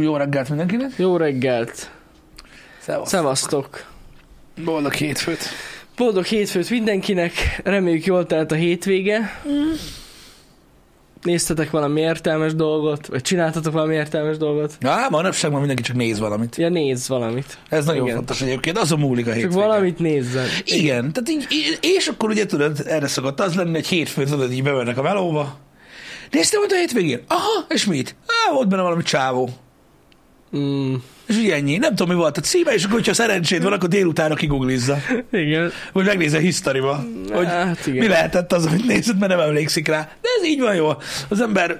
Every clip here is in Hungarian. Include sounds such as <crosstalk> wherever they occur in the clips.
Jó reggelt mindenkinek. Jó reggelt! Szevasz. Szevasztok! Boldog hétfőt. Boldog hétfőt mindenkinek, reméljük jól telt a hétvége. Néztetek valami értelmes dolgot, vagy csináltatok valami értelmes dolgot? Á, manapság már mindenki csak néz valamit. Ja, nézz valamit. Ez nagyon Igen. fontos egyébként, azon múlik a Csak hétvége. valamit nézzen. Igen, tehát így, így- és akkor ugye tudod, erre szokott az lenni, hogy hétfőn tudod, így bemennek a melóba. Néztem ott a hétvégén? Aha, és mit? Á, volt benne valami csávó. Mm, És így ennyi. Nem tudom, mi volt a címe, és akkor, hogyha szerencséd van, akkor délutánra kiguglizza. igen. Vagy megnézi a hisztoriba, hogy Hát igen. mi lehetett az, amit nézett, mert nem emlékszik rá. De ez így van jó. Az ember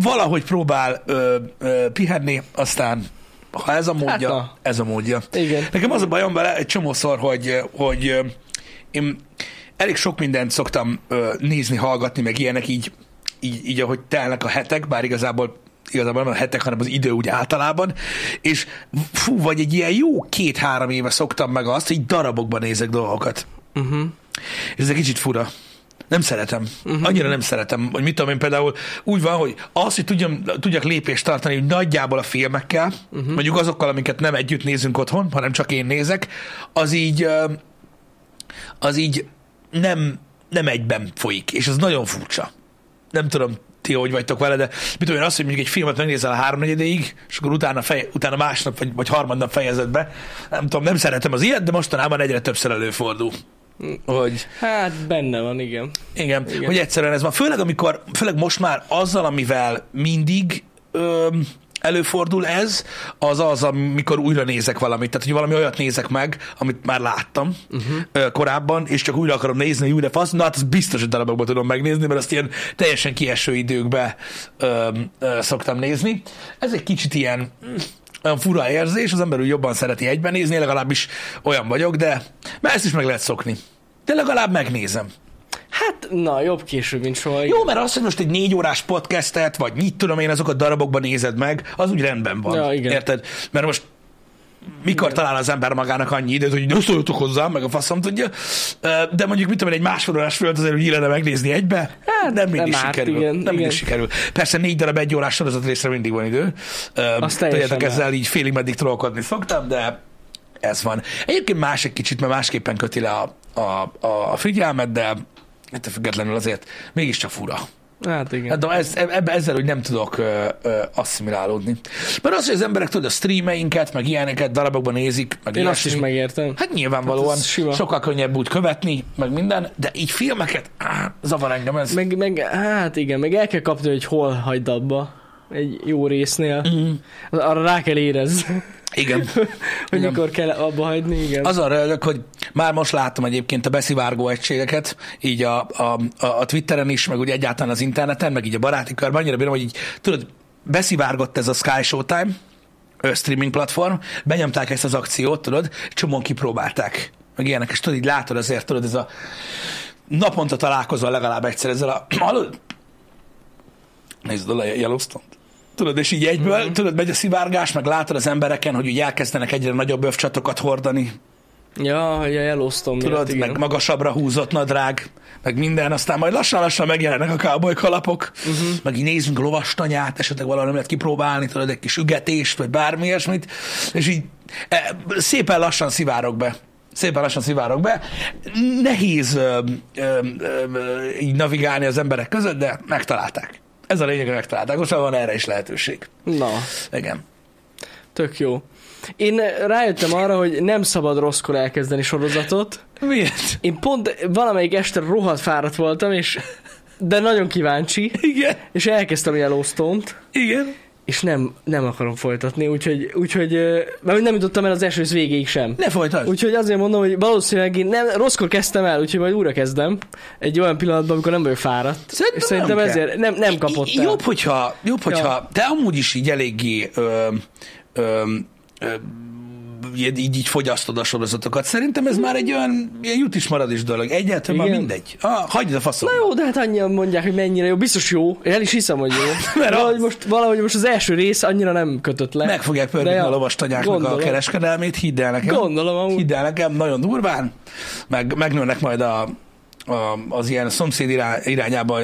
valahogy próbál ö, ö, pihenni, aztán ha ez a módja, Hát na. ez a módja. Igen. Nekem az a bajom vele egy csomószor, hogy, hogy én elég sok mindent szoktam nézni, hallgatni, meg ilyenek így, így, így, ahogy telnek a hetek, bár igazából igazából nem a hetek, hanem az idő úgy általában, és fú, vagy egy ilyen jó két-három éve szoktam meg azt, hogy darabokban nézek dolgokat. Uh-huh. És ez egy kicsit fura. Nem szeretem. Uh-huh. Annyira nem szeretem, hogy mit tudom én például úgy van, hogy az, hogy tudjam, tudjak lépést tartani hogy nagyjából a filmekkel, uh-huh. mondjuk azokkal, amiket nem együtt nézünk otthon, hanem csak én nézek, az így az így nem, nem egyben folyik, és ez nagyon furcsa. Nem tudom, ti hogy vagytok vele, de mit tudom én azt, hogy mondjuk egy filmet megnézel a háromnegyedéig, és akkor utána, fej, utána másnap vagy, vagy harmadnap fejezed be. Nem tudom, nem szeretem az ilyet, de mostanában egyre többször előfordul. Hogy Hát benne van, igen. igen, Igen, Igen. hogy egyszerűen ez van. Főleg, amikor, főleg most már azzal, amivel mindig öm, előfordul ez, az az, amikor újra nézek valamit. Tehát, hogy valami olyat nézek meg, amit már láttam uh-huh. korábban, és csak újra akarom nézni, hogy újra fasz, na hát az biztos, hogy darabokban tudom megnézni, mert azt ilyen teljesen kieső időkbe ö, ö, szoktam nézni. Ez egy kicsit ilyen mm, olyan fura érzés, az ember úgy jobban szereti egyben nézni, legalábbis olyan vagyok, de mert ezt is meg lehet szokni. De legalább megnézem. Hát, na, jobb később, mint soha. Jó, mert az, hogy most egy négy órás podcastet, vagy mit tudom én, azokat darabokban nézed meg, az úgy rendben van. Ja, igen. Érted? Mert most mikor Igen. talál az ember magának annyi időt, hogy ne szóljatok hozzá, meg a faszom tudja. De mondjuk, mit tudom én, egy másfél órás filmet azért, hogy illene megnézni egybe, hát, nem mindig nem árt, sikerül. igen, nem mindig igen. sikerül. Persze négy darab egy órás sorozat részre mindig van idő. Teljesen Tudjátok, ezzel így félig meddig trollkodni szoktam, de ez van. Egyébként más egy kicsit, mert másképpen köti le a, a, a figyelmet, de ettől függetlenül azért mégiscsak fura. Hát igen. Hát, de ez, ebbe, ezzel, hogy nem tudok ö, ö, asszimilálódni. Mert az, hogy az emberek tudod, a streameinket, meg ilyeneket darabokban nézik, meg Én azt ilyesmi, is megértem. Hát nyilvánvalóan Hát sokkal könnyebb úgy követni, meg minden, de így filmeket, á, zavar engem ez. Meg, meg, hát igen, meg el kell kapni, hogy hol hagyd abba egy jó résznél. Mm, Arra rá kell érez, igen. <laughs> hogy Igen. mikor kell abba hagyni, igen. Azon rögök, hogy már most látom egyébként a beszivárgó egységeket, így a, a, a, a Twitteren is, meg úgy egyáltalán az interneten, meg így a baráti körben, annyira bírom, hogy így, tudod, beszivárgott ez a Sky Showtime, streaming platform, benyomták ezt az akciót, tudod, csomóan kipróbálták, meg ilyenek, és tudod, így látod azért, tudod, ez a naponta találkozol legalább egyszer ezzel a? Nézd a Yellowstone-t. Tudod, és így egyből, mm-hmm. tudod, megy a szivárgás, meg látod az embereken, hogy úgy elkezdenek egyre nagyobb övcsatokat hordani, Ja, hogy a Yellowstone tudod, miatt, igen. meg magasabbra húzott nadrág, meg minden, aztán majd lassan-lassan megjelennek a cowboy kalapok, uh-huh. meg így nézzünk lovastanyát, esetleg valami lehet kipróbálni, tudod, egy kis ügetést, vagy bármi ilyesmit, és így e, szépen lassan szivárok be. Szépen lassan szivárok be. Nehéz ö, ö, ö, így navigálni az emberek között, de megtalálták. Ez a lényeg, hogy megtalálták. Most már van erre is lehetőség. Na, Igen. tök jó. Én rájöttem arra, hogy nem szabad rosszkor elkezdeni sorozatot. Miért? Én pont valamelyik este rohadt fáradt voltam, és de nagyon kíváncsi, Igen. és elkezdtem a Yellowstone-t, Igen. És nem, nem akarom folytatni, úgyhogy, úgyhogy mert nem jutottam el az első rész végéig sem. Ne folytasd. Úgyhogy azért mondom, hogy valószínűleg én nem, rosszkor kezdtem el, úgyhogy majd újra kezdem. Egy olyan pillanatban, amikor nem vagyok fáradt. Szerintem és szerintem nem ezért nem, nem kapott el. Jobb, hogyha, jobb, hogyha Ja. te amúgy is így eléggé ö, ö, ö, így, így, fogyasztod a sorozatokat. Szerintem ez már egy olyan ilyen jut is marad is dolog. Egyáltalán már Igen. mindegy. Ah, hagyd a faszom. Na jó, de hát annyian mondják, hogy mennyire jó. Biztos jó. Én el is hiszem, hogy jó. <laughs> Mert valahogy, az- most, valahogy most az első rész annyira nem kötött le. Meg fogják pörgetni a lovastanyáknak a gondolom. kereskedelmét, hidd el nekem. Gondolom amúgy. Hidd el nekem, nagyon durván. Meg, megnőnek majd a, a, az ilyen szomszéd irány, irányába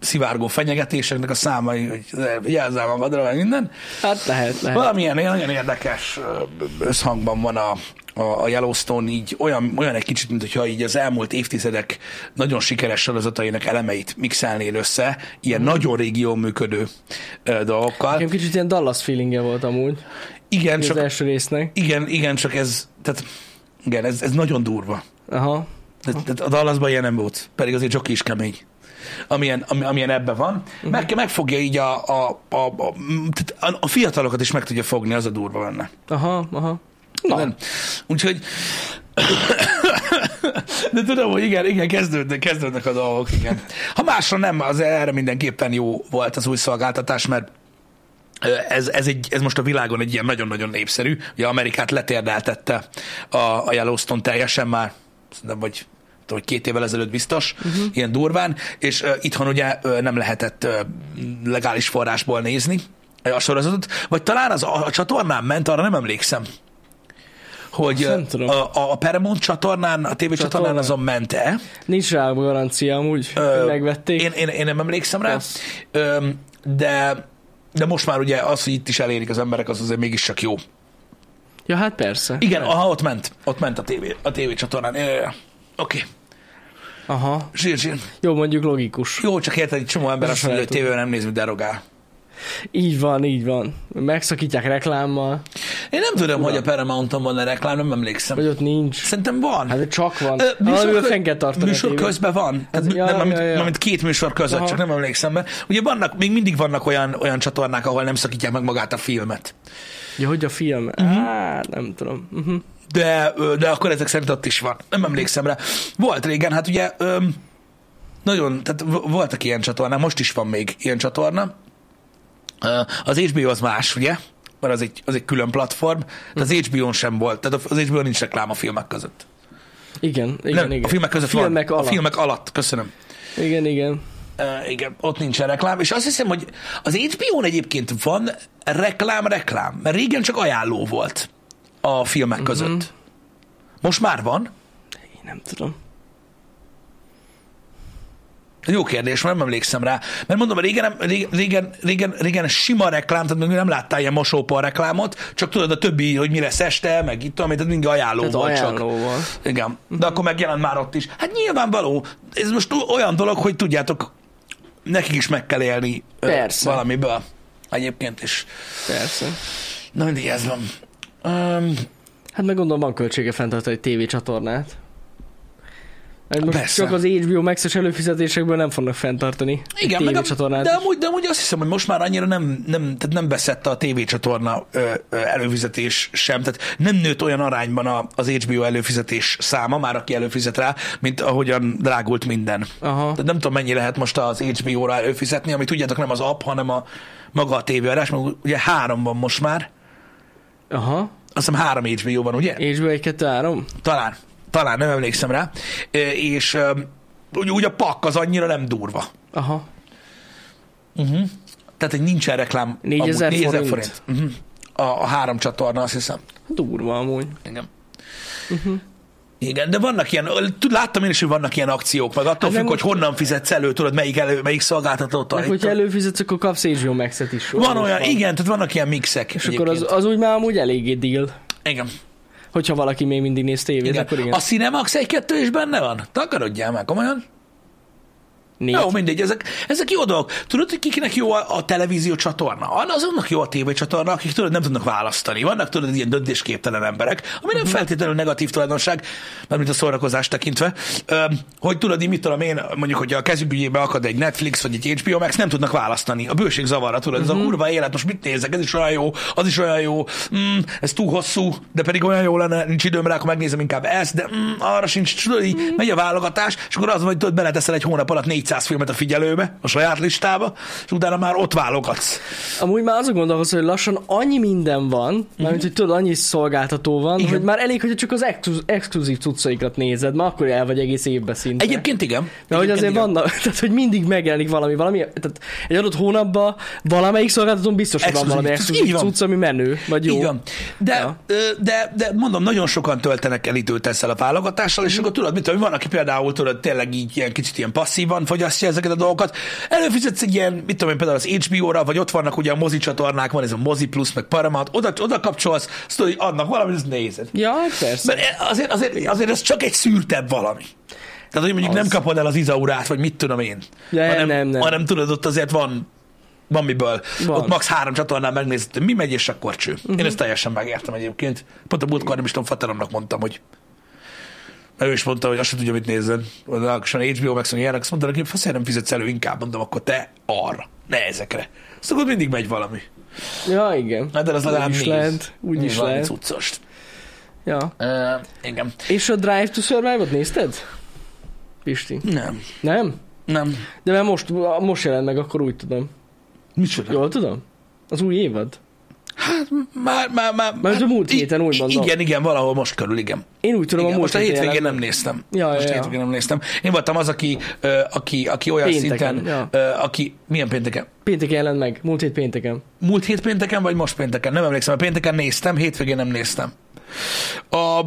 szivárgó fenyegetéseknek a számai, hogy jelzál magadra, meg minden. Hát lehet, lehet. Valamilyen nagyon érdekes összhangban van a, a, Yellowstone így olyan, olyan egy kicsit, mint hogyha így az elmúlt évtizedek nagyon sikeres sorozatainak elemeit mixelnél össze, ilyen Mhm. nagyon régió működő dolgokkal. Nekem kicsit ilyen Dallas feelingje volt amúgy. Igen, Az csak, első résznek. igen, igen, csak ez, tehát, igen, ez, ez nagyon durva. Aha. Tehát, a Dallasban ilyen nem volt, pedig azért Joki is kemény. Amilyen, ami, amilyen ebben van. Meg, megfogja így a, a, a, a, tehát a, fiatalokat is meg tudja fogni, az a durva benne. Aha, aha. Na, Nem. Úgyhogy de tudom, hogy igen, igen, kezdődnek, kezdődnek a dolgok, igen. Ha másra nem, az erre mindenképpen jó volt az új szolgáltatás, mert ez, ez, egy, ez most a világon egy ilyen nagyon-nagyon népszerű. Ugye Amerikát letérdeltette a, a Yellowstone teljesen már, szerintem, vagy tudom, két évvel ezelőtt biztos, uh-huh. ilyen durván, és uh, itthon ugye uh, nem lehetett uh, legális forrásból nézni uh, a sorozatot, vagy talán az a, a csatornán ment, arra nem emlékszem, hogy Nem uh, a, a Paramount csatornán, a TV csatornán azon ment-e, nincs rá garancia amúgy, hogy megvették. én, én, én nem emlékszem rá. Öm, de, de most már ugye az, hogy itt is elérik az emberek, az azért mégiscsak jó. Ja, hát persze. Igen, aha, ott ment. Ott ment a tévé, a tévé csatornán. Ja, ja, ja. Oké. Okay. Aha. Zsír, zsír. Jó, mondjuk logikus. Jó, csak érted, egy csomó ember Ez azt mondja, hogy tévében nem néz, mint derogál. Így van, így van. Megszakítják reklámmal, Én nem tudom, Uram. hogy a Paramount-on van-e reklám, nem emlékszem. vagy ott nincs. Szerintem van. Hát csak van. Ö, Valamivel kö- fenn kell tartani. a műsor közben van. Tehát, ja, nem, amit, ja, ja. amit két műsor között, Aha. csak nem emlékszem be. Ugye vannak, még mindig vannak olyan, olyan csatornák, ahol nem szakítják meg magát a filmet. Ja, hogy a film? Mhm. Uh-huh. Hát, nem tudom. Uh-huh. De, de akkor ezek szerint ott is van. Nem emlékszem rá. Volt régen, hát ugye öm, nagyon, tehát voltak ilyen csatornák, most is van még ilyen csatorna. Az HBO az más, ugye? Mert az egy, az egy külön platform. De az HBO-n sem volt. Tehát az HBO nincs reklám a filmek között. Igen, igen, nem, igen. a filmek között a filmek van. alatt. A filmek alatt, köszönöm. Igen, igen. Uh, igen, ott nincsen reklám, és azt hiszem, hogy az HBO-n egyébként van reklám-reklám, mert régen csak ajánló volt a filmek Mhm. között. Most már van? Én nem tudom. Jó kérdés, mert nem emlékszem rá. Mert mondom, régen, régen, régen, régen, sima reklám, tehát még nem láttál ilyen mosópor reklámot, csak tudod a többi, hogy mi lesz este, meg itt, amit mindig ajánló Tehát volt csak. ajánlóval. Igen, de akkor megjelent már ott is. Hát nyilvánvaló, ez most olyan dolog, hogy tudjátok, nekik is meg kell élni ö, Persze. valamiből. Egyébként is. Persze. Na mindig ez van. Um, Hát meg gondolom van költsége fenntartani egy tévécsatornát. Most Persze. csak az HBO Max-es előfizetésekből nem fognak fenntartani igen, meg a, de, amúgy, de amúgy azt hiszem, hogy most már annyira nem, nem, tehát nem beszette a tévécsatorna ö, ö, előfizetés sem, tehát nem nőtt olyan arányban a, az HBO előfizetés száma, már aki előfizet rá, mint ahogyan drágult minden. Aha. Tehát nem tudom, mennyi lehet most az HBO-ra előfizetni, ami tudjátok nem az app, hanem a maga a tévéadás, mert ugye három van most már. Aha. Azt hiszem három HBO van, ugye? HBO 1, 2, 3? Talán. Talán, nem emlékszem rá. És úgy, úgy a pak az annyira nem durva. Aha. Uh-huh. Tehát, hogy nincsen reklám. 4000 amúgy, 4000 forint. forint. Uh-huh. A, a három csatorna, azt hiszem. Durva amúgy. Igen. Uh-huh. Igen, de vannak ilyen, láttam én is, hogy vannak ilyen akciók, meg attól Hát függ, hogy honnan fizetsz elő, tudod, melyik, elő, melyik szolgáltatótól. Meg hogyha előfizetsz, akkor kapsz HBO Max-et is. Van olyan, igen, tehát vannak ilyen mixek. És akkor az, az úgy már amúgy eléggé deal. Igen. Hogyha valaki még mindig néz tévét, igen. akkor igen. A Cinemax 1-2 is benne van? Takarodjál meg, komolyan? Négy. Jó, mindegy, ezek, ezek jó dolgok. Tudod, hogy kiknek jó a, a televízió csatorna? Azonnak jó a tévécsatorna, akik tudod, nem tudnak választani. Vannak tudod ilyen döntésképtelen emberek, ami nem feltétlenül negatív tulajdonság, mert mint a szórakozást tekintve, hogy tudod, mit tudom én, mondjuk, hogy a kezükügyébe akad egy Netflix vagy egy HBO Max, nem tudnak választani. A bőség zavarra, tudod, ez a kurva élet, most mit nézek, ez is olyan jó, az is olyan jó, mm, ez túl hosszú, de pedig olyan jó lenne, nincs időm rá, akkor megnézem inkább ezt, de mm, arra sincs, tudod, így megy a válogatás, és akkor az, hogy tudod, beleteszel egy hónap alatt négy 400 filmet a figyelőbe, a saját listába, és utána már ott válogatsz. Amúgy már azon gondolkozom, hogy lassan annyi minden van, uh-huh. mármint, hogy tudod, annyi szolgáltató van, Igen. hogy már elég, hogyha csak az exkluz- exkluzív cuccaikat nézed, már akkor el vagy egész évben szinte. Egyébként igen. De hogy azért igen. vannak, <laughs> tehát hogy mindig megjelenik valami, valami, tehát egy adott hónapban valamelyik szolgáltatón biztos, hogy van valami exkluzív cucc, ami menő, vagy jó. Van. De, Ja. de, de mondom, nagyon sokan töltenek el időt ezzel a válogatással, és akkor tudod, mit tudom, van, aki például tudod, tényleg így ilyen kicsit ilyen passzívan fogyasztja ezeket a dolgokat. Előfizetsz egy ilyen, mit tudom én, például az HBO-ra, vagy ott vannak ugye a mozi csatornák, van ez a mozi plusz, meg Paramount, oda, oda kapcsolsz, azt tudod, hogy adnak valamit, azt nézed. Ja, persze. Mert azért, azért, azért ez csak egy szűrtebb valami. Tehát, hogy mondjuk Az. nem kapod el az izaurát, vagy mit tudom én. Ja, hanem, nem, nem. hanem tudod, ott azért van van miből. Van. Ott max három csatornán megnézed, hogy mi megy, és akkor cső. Uh-huh. Én ezt teljesen megértem egyébként. Pont a múltkor nem is tudom, Fateromnak mondtam, hogy ő is mondta, hogy azt sem tudja, mit nézzen. Lassan HBO meg ilyenek, azt mondta, hogy faszért nem fizetsz elő, inkább mondom, akkor te arra, ne ezekre. Azt akkor mindig megy valami. Ja, igen. Hát de az legalább is lehet. Úgy Néz is lehet. cuccost. Ja. Uh, igen. És a Drive to Survive-ot nézted? Pisti. Nem. Nem? Nem. De mert most, most jelent meg, akkor úgy tudom. Micsoda? Jól tudom? Az új évad? Már, már, már. Mert a múlt héten úgy mondom. Igen, igen, valahol most körül, igen. Én úgy tudom, igen a múlt most a hétvégén jelent nem néztem. Ja, most ja, a ja. hétvégén nem néztem. Én voltam az, aki, aki, aki olyan Pénteken, szinten, ja. aki, milyen pénteken? Pénteken jelent meg, múlt hét pénteken. Múlt hét pénteken, vagy most pénteken? Nem emlékszem, a pénteken néztem, hétvégén nem néztem. A,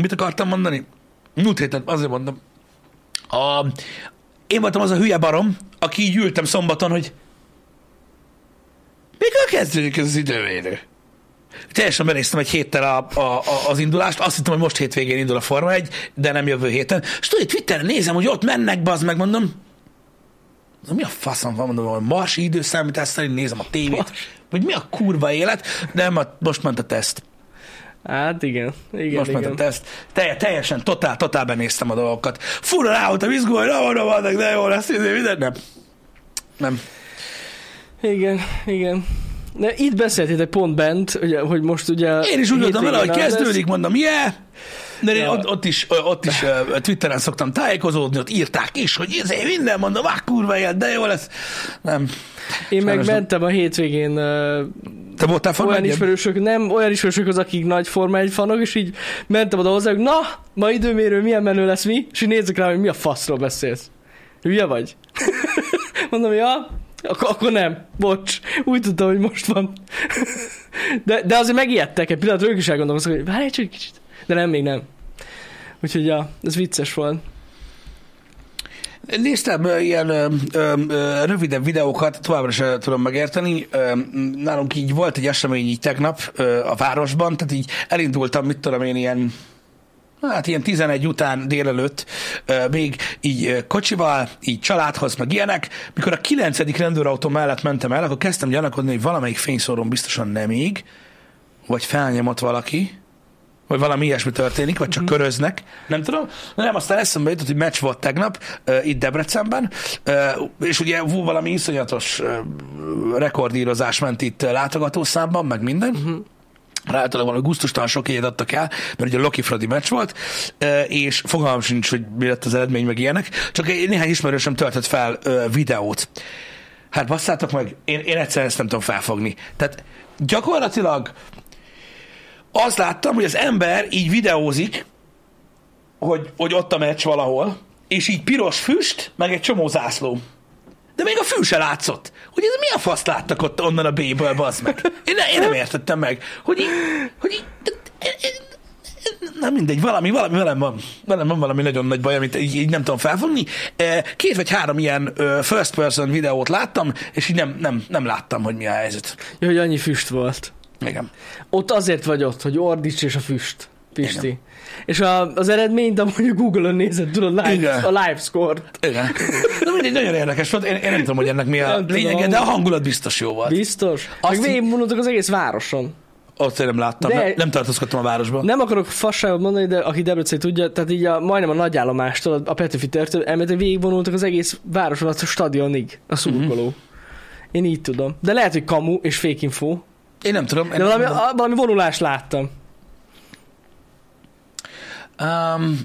mit akartam mondani? Múlt héten, azért mondom. A, én voltam az a hülye barom, aki így ültem szombaton, hogy mikor kezdődik ez az időmérő? Teljesen benéztem egy héttel a, a, a, az indulást, azt hittem, hogy most hétvégén indul a Forma 1, de nem jövő héten. És tudod, Twitteren nézem, hogy ott mennek, bazd meg, mondom, Na, mi a faszom van, mondom, a marsi időszámítás szerint nézem a tévét, vagy mi a kurva élet, de most ment a teszt. Hát igen, igen, Most ment igen. a teszt. Telje, teljesen, totál, totál benéztem a dolgokat. Fura rá volt a izgó, hogy na, na, vannak, de jó lesz, izé, minden, nem. Nem. Igen, igen. De itt beszéltétek pont bent, ugye, hogy most ugye... Én is úgy voltam vele, hogy kezdődik, mondom, yeah! De én Ja. ott, ott, is, ott is uh, Twitteren szoktam tájékozódni, ott írták is, hogy ezért minden mondom, ah, kurva élet, de jó lesz. Nem. lesz. Én meg nem. mentem a hétvégén uh, Te voltál olyan 1-en? ismerősök, nem, olyan ismerősök az, akik nagy Forma 1 fanok, és így mentem oda hozzá, hogy na, ma időmérő milyen menő lesz mi, és így nézzük rá, hogy mi a faszról beszélsz. Hülye vagy? <laughs> Mondom, ja, akkor, akkor nem. Bocs. Úgy tudtam, hogy most van. De, de azért megijedtek egy pillanat, ők is elgondolkoztak, hogy várj egy kicsit. De nem, még nem. Úgyhogy ja, ez vicces volt. Néztem ilyen ö, ö, rövidebb videókat, továbbra sem tudom megérteni. Ö, nálunk így volt egy esemény így tegnap ö, a városban, tehát így elindultam, mit tudom én, ilyen Hát ilyen 11 után délelőtt még így kocsival, így családhoz, meg ilyenek. Mikor a 9. rendőrautó mellett mentem el, akkor kezdtem gyanakodni, hogy valamelyik fényszórón biztosan nem ég, vagy felnyomott valaki, vagy valami ilyesmi történik, vagy csak köröznek, nem tudom. Na nem, aztán eszembe jutott, hogy meccs volt tegnap uh, itt Debrecenben, uh, és ugye volt valami iszonyatos uh, rekordírozás ment itt uh, látogatószámban, meg minden. Uh-huh. Rááltalában valami gusztustalan sok jegyet adtak el, mert ugye a Loki Fradi meccs volt, uh, és fogalmam sincs, hogy mi lett az eredmény, meg ilyenek. Csak egy- néhány ismerősöm töltött fel uh, videót. Hát basszátok meg, én, én egyszerűen ezt nem tudom felfogni. Tehát gyakorlatilag azt láttam, hogy az ember így videózik, hogy, hogy ott a meccs valahol, és így piros füst, meg egy csomó zászló. De még a fű se látszott. Hogy ez mi a faszt láttak ott onnan a B-ből, bazd meg. Én, ne, én nem értettem meg. Hogy így, hogy így, na mindegy, valami, valami velem van. Velem van valami nagyon nagy baj, amit így, így nem tudom felfogni. Eh, Két vagy három ilyen first person videót láttam, és így nem, nem, nem láttam, hogy mi a helyzet. Ja, hogy annyi füst volt. Igen. Ott azért vagy ott, hogy ordíts és a füst. Pisti. És a, az eredményt, amúgy a Google-on nézed, tudod, live, Igen. a live score-t. Igen. De mindegy, nagyon érdekes volt. Én, én nem tudom, hogy ennek mi a Nem tudom. lényege, de a hangulat biztos jó volt. Biztos? Azt Meg végigvonultak az egész városon. Ott én nem láttam, De- nem, nem tartózkodtam a városban. Nem akarok fasságot mondani, de aki Debrecen tudja, tehát így a, majdnem a nagyállomástól, a Petőfi tértől elméletileg végigvonultak az egész város alatt a stadionig, a szurkoló. Mhm. Én így tudom. De lehet, hogy kamu és fake info. Én nem tudom. Én De nem valami, tudom. a, valami vonulást láttam. Um,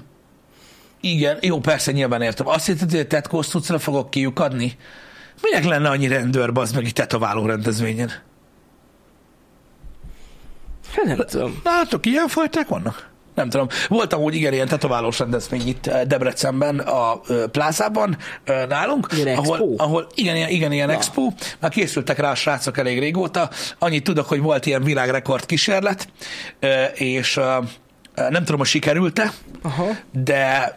Igen, jó, persze, nyilván értem. Azt hitted, hogy a tetkós cuccra fogok kiukadni? Minek lenne annyi rendőr, bazd meg egy tetováló rendezvényen? Hát nem tudom. Látok, ilyen fajták vannak? Nem tudom. Volt amúgy igen ilyen tetoválós rendezvény itt eh, Debrecenben, a ö, plázában ö, nálunk, Ilyen ahol, expo? ahol igen, ilyen, igen, ilyen expo. Már készültek rá a srácok elég régóta. Annyit tudok, hogy volt ilyen világrekord kísérlet, és nem tudom, hogy sikerült-e, Aha. de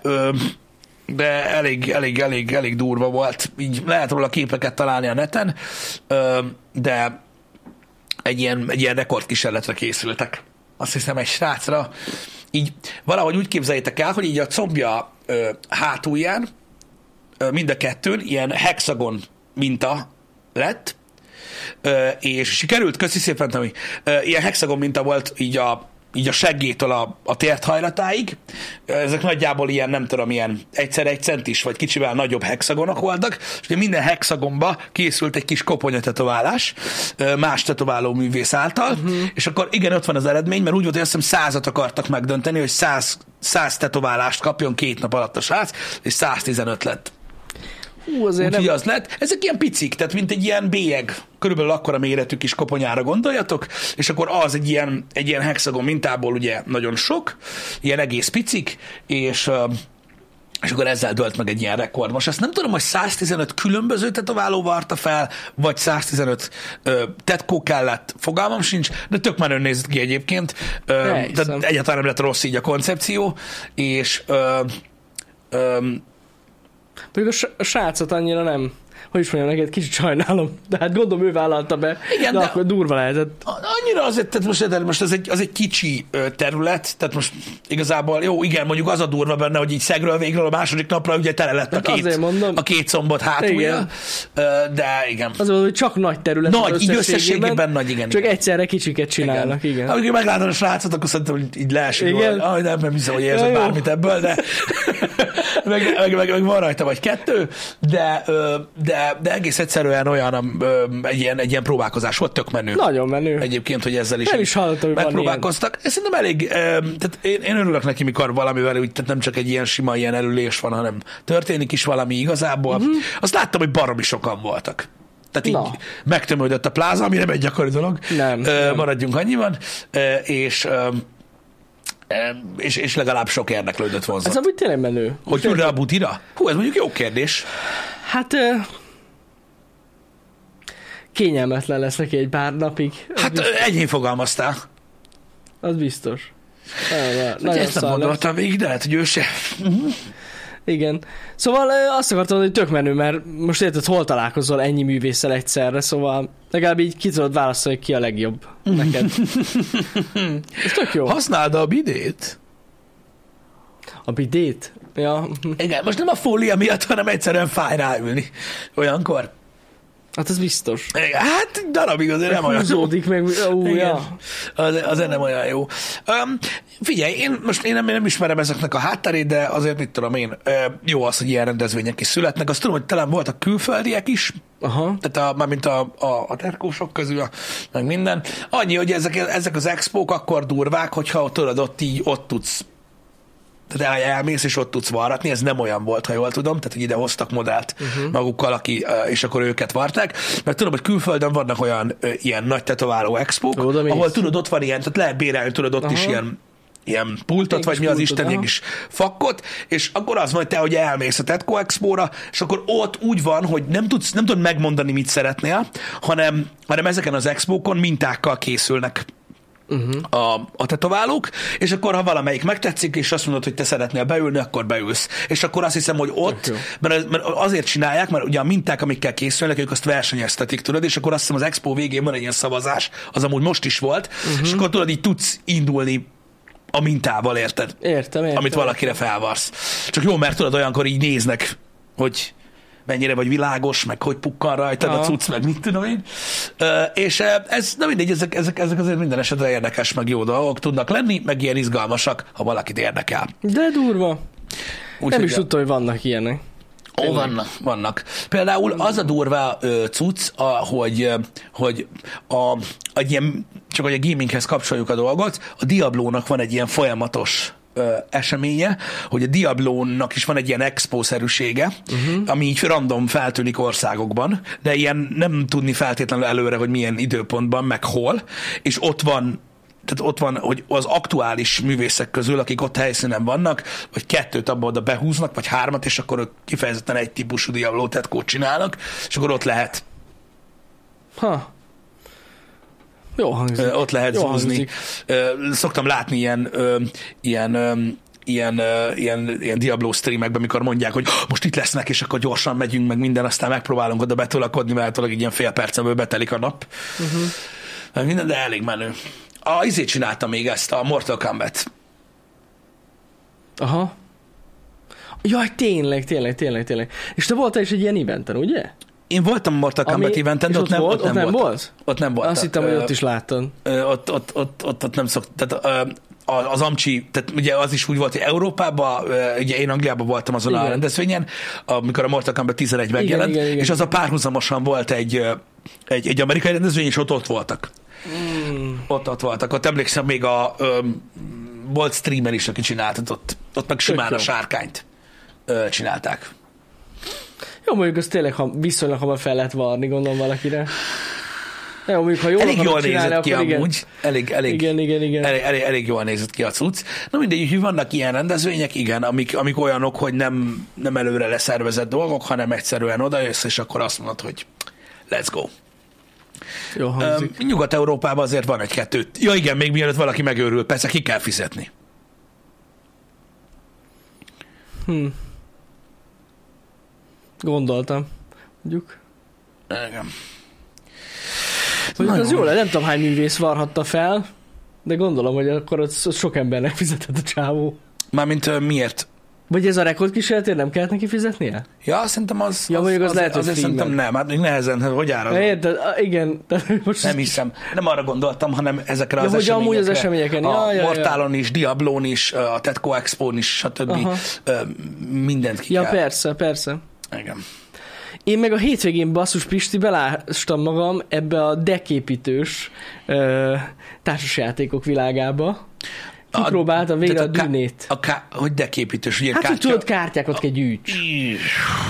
de elég, elég, elég, elég durva volt. Így lehet róla képeket találni a neten, de egy ilyen, egy ilyen rekordkísérletre készültek. Azt hiszem egy srácra. Így valahogy úgy képzeljétek el, hogy így a combja hátulján mind a kettőn ilyen hexagon minta lett, és sikerült, köszi szépen, Tomi, ö, ilyen hexagon minta volt így a, így a seggétől a, a térthajlatáig. Ezek nagyjából ilyen, nem tudom, ilyen egyszer egy centis, vagy kicsivel nagyobb hexagonok voltak, és minden hexagonba készült egy kis koponyatetoválás ö, más tetováló művész által, uh-huh. és akkor igen, ott van az eredmény, mert úgy volt, hogy azt hiszem százat akartak megdönteni, hogy száz, száz tetoválást kapjon két nap alatt a srác, és 115 lett. Ú, azért Úgyhogy nem... az lett. Ezek ilyen picik, tehát mint egy ilyen bélyeg, körülbelül akkora méretű kis koponyára gondoljatok, és akkor az egy ilyen, egy ilyen hexagon mintából ugye nagyon sok, ilyen egész picik, és és akkor ezzel dölt meg egy ilyen rekord. Most ezt nem tudom, hogy 115 különböző tetováló varta fel, vagy 115 ö, tetkó kellett, fogalmam sincs, de tök menő nézett ki egyébként. Ö, tehát egyáltalán nem lett rossz így a koncepció, és ö, ö, Pedig a, srácot annyira nem. Hogy is mondjam neked, kicsit sajnálom. De hát gondolom ő vállalta be. Igen, de, de- akkor durva lehetett. Annyira azért, tehát most, de most az egy, az egy kicsi terület, tehát most igazából jó, igen, mondjuk az a durva benne, hogy így szegről végről a második napra ugye tele lett a Hát két, mondom. a két combot hátulja, Igen. De igen. Az hogy csak nagy terület. Nagy, az így összességében nagy, igen, Csak igen. egyszerre kicsiket csinálnak, igen. Amikor meglátod a srácot, akkor szerintem, hogy így leesik. Igen. Igen. Ah, nem, nem hiszem, hogy jó. bármit ebből, de <laughs> meg, meg, meg, meg, van rajta vagy kettő, de, de, de egész egyszerűen olyan egy ilyen, egy ilyen próbálkozás volt, tök menő. Nagyon menő. Egyébként, hogy ezzel is, Nem is hallottam, hogy van megpróbálkoztak. Ez szerintem elég, tehát én, én örülök neki, mikor valamivel úgy, tehát nem csak egy ilyen sima ilyen erülés van, hanem történik is valami igazából. Uh-huh. Azt láttam, hogy baromi sokan voltak. Tehát így. Na. megtömődött a pláza, ami nem egy gyakori dolog. Nem, Ö, nem. Maradjunk annyiban. Ö, és, és, és legalább sok érdeklődött vonzott. Ez amúgy tényleg menő. Hogy jön rá a butira? Hú, ez mondjuk jó kérdés. Hát kényelmetlen lesz neki egy pár napig. Az, Hát biztos, ennyi fogalmaztál. az biztos. Nagyon, Nagyon nagyon ezt nem gondoltam végig, de lehet, hogy ő se. Igen. Szóval azt akartam, hogy tök menő, mert most érted, hol találkozol ennyi művésszel egyszerre, szóval legalább így ki tudod választani, hogy ki a legjobb neked. <laughs> Ez tök jó. Használd a bidét. A bidét? Ja. Igen, most nem a fólia miatt, hanem egyszerűen fáj ráülni. Olyankor. Hát ez biztos. Hát darabig azért nem olyan jó. Meg, Igen. ja. Az, azért nem olyan jó. Um, figyelj, én most én nem, én nem ismerem ezeknek a hátterét, de azért mit tudom én, jó az, hogy ilyen rendezvények is születnek. Azt tudom, hogy talán voltak külföldiek is, Aha. tehát a, mármint a, a, a terkósok közül, a, meg minden. Annyi, hogy ezek, ezek az expók akkor durvák, hogyha tudod, ott így ott tudsz tehát el- elmész, és ott tudsz varratni, ez nem olyan volt, ha jól tudom, tehát hogy ide hoztak modellt uh-huh. magukkal, aki, és akkor őket varták, mert tudom, hogy külföldön vannak olyan ilyen nagy tetováló expók, Oda mész. ahol tudod, ott van ilyen, tehát lehet bérelni, tudod, ott Aha. is ilyen ilyen pultot, Egy vagy mi az pultot, Isten, kis fakkot, és akkor az hogy te, hogy elmész a Tetco Expo-ra, és akkor ott úgy van, hogy nem tudsz, nem tudod megmondani, mit szeretnél, hanem, hanem ezeken az expókon mintákkal készülnek uh-huh. a, a tetoválók, és akkor ha valamelyik megtetszik, és azt mondod, hogy te szeretnél beülni, akkor beülsz. És akkor azt hiszem, hogy ott, mert, mert azért csinálják, mert ugye a minták, amikkel készülnek, ők azt versenyeztetik, tudod, és akkor azt hiszem az expo végén van egy ilyen szavazás, az amúgy most is volt, uh-huh. és akkor tudod, így tudsz indulni a mintával, érted? Értem, értem. Amit valakire felvarsz. Csak jó, mert tudod, olyankor így néznek, hogy mennyire vagy világos, meg hogy pukkan rajtad a Aha. cucc, meg mit tudom én. És ez, na mindegy, ezek, ezek, ezek azért minden esetre érdekes, meg jó dolgok tudnak lenni, meg ilyen izgalmasak, ha valakit érdekel. De durva. Úgy, nem is tudtam, hogy vannak ilyenek. Ó, vannak, vannak. Például az a durva ö, cucc, a, hogy, hogy a, egy ilyen, csak hogy a gaminghez kapcsoljuk a dolgot, a Diablónak van egy ilyen folyamatos ö, eseménye, hogy a Diablónak is van egy ilyen expo-szerűsége, uh-huh. ami így random feltűnik országokban, de ilyen nem tudni feltétlenül előre, hogy milyen időpontban, meg hol, és ott van tehát ott van, hogy az aktuális művészek közül, akik ott helyszínen vannak, vagy kettőt abba oda behúznak, vagy hármat, és akkor ők kifejezetten egy típusú Diablo tetkót csinálnak, és akkor ott lehet Ha. Jó hangzik. Ö, ott lehet Jó zúzni. hangzik. Szoktam látni ilyen, ö, ilyen, ö, ilyen, ö, ilyen, ilyen Diablo streamekben, amikor mondják, hogy "Oh, most itt lesznek, és akkor gyorsan megyünk, meg minden, aztán megpróbálunk oda betolakodni, mert egy ilyen fél percemből betelik a nap. Uh-huh. Minden, de elég menő. A izét csinálta még ezt, a Mortal Kombat. Aha. Jaj, tényleg, tényleg, tényleg, tényleg. És te voltál is egy ilyen eventen, ugye? Én voltam a Mortal Kombat eventen, de ott, nem, volt, ott, nem, volt. volt? Ott nem volt. Azt hittem, hogy ott is láttad. Ott, ott, ott, ott, ott nem szok, tehát ö, az Amcsi, tehát ugye az is úgy volt, hogy Európában, ugye én Angliában voltam azon Igen. a rendezvényen, amikor a Mortal Kombat 11 megjelent, igen, igen. és az a párhuzamosan volt egy, egy, egy amerikai rendezvény, és ott ott voltak. Mm. Ott ott voltak. Ott emlékszem még a ö, volt streamer is, aki csináltat ott, ott meg simán a sárkányt ö, csinálták. Jó, mondjuk az tényleg ha, viszonylag hamar fel lehet varni, gondolom valakire. Jó, mondjuk ha jól Elég jól nézett ki akkor igen. amúgy. Elég, elég, Igen, igen, igen. Elég, elég, elég jól nézett ki a cucc. Na mindegy, hogy vannak ilyen rendezvények, igen, amik, amik olyanok, hogy nem, nem előre leszervezett dolgok, hanem egyszerűen odajössz, és akkor azt mondod, hogy let's go. Jó hangzik. Nyugat-Európában azért van egy-kettő. Ja igen, még mielőtt valaki megőrül, persze ki kell fizetni. Hm. Gondoltam. Mondjuk. Igen. Mondjuk az jó, le, nem tudom hány művész varhatta fel, de gondolom, hogy akkor ott ott sok embernek fizetett a csávó. Mármint ö, miért? Vagy ez a rekordkísérletért nem kellett neki fizetnie? Ja, szerintem az, Ja, mondjuk az lehet, hogy azért filmen. szerintem nem, hát még nehezen, hát hogy árazol? Ja, érted? Igen. Tehát <laughs> most Nem hiszem. Nem arra gondoltam, hanem ezekre Ja, az hogy amúgy az eseményekre. eseményeken. Ja, a ja, ja. Mortálon is, Diablón is, a Tetco Expo-n is, stb. Aha. Mindent ki Ja, kell. persze, persze. Igen. Én meg a hétvégén basszus Pisti belástam magam ebbe a decképítős ö, társasjátékok világába. Kipróbáltam végre a ká- dűnét. A ká- hogy decképítős, ugye Hát, hogy kártya? tudod, kártyákat kell gyűjts.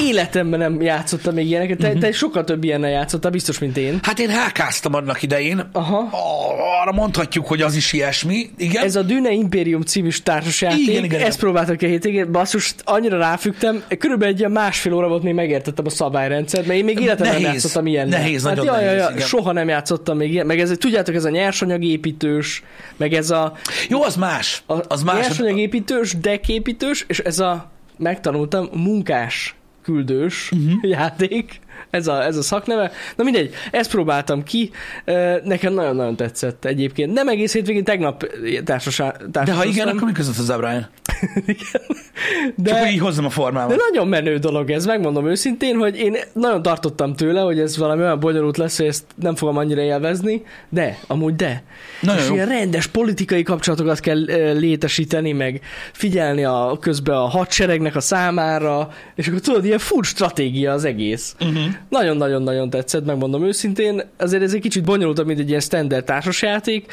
Életemben nem játszottam még ilyeneket. Te, Mhm. te sokkal több ilyennel játszottál, biztos, mint én. Hát én hákáztam annak idején. Aha. Ah, Arra mondhatjuk, hogy az is ilyesmi. Igen. Ez a Dune Imperium című társasjáték, Igen, igen, ezt próbáltam ki a hétvégén, basszus, annyira ráfügtem, körülbelül egy ilyen másfél óra volt, még megértettem a szabályrendszert, mert én még életemben nem játszottam ilyen. Nehéz, hát, nagyon jaj, nehéz, jaj, igen. soha nem játszottam még ilyen, meg ez, tudjátok, ez a nyersanyagépítős, meg ez a, Jó, az más. a Az más. nyersanyagépítős, decképítős, és ez a, megtanultam, munkás küldős uh-huh. játék, ez a, ez a szakneve. Na mindegy, ezt próbáltam ki, nekem nagyon-nagyon tetszett egyébként. Nem egész hétvégén, tegnap társasá, De ha igen, akkor mi között az Brian? <laughs> de, Csak hogy így hozzam a de formámat. nagyon menő dolog ez, megmondom őszintén, hogy én nagyon tartottam tőle, hogy ez valami olyan bonyolult lesz, hogy ezt nem fogom annyira élvezni, de, amúgy de. Nagyon és jó. ilyen rendes politikai kapcsolatokat kell ö, létesíteni, meg figyelni a, közben a hadseregnek a számára, és akkor tudod, ilyen full stratégia az egész. Uh-huh. Nagyon-nagyon-nagyon tetszett, megmondom őszintén. Azért ez egy kicsit bonyolultabb, mint egy ilyen standard társasjáték.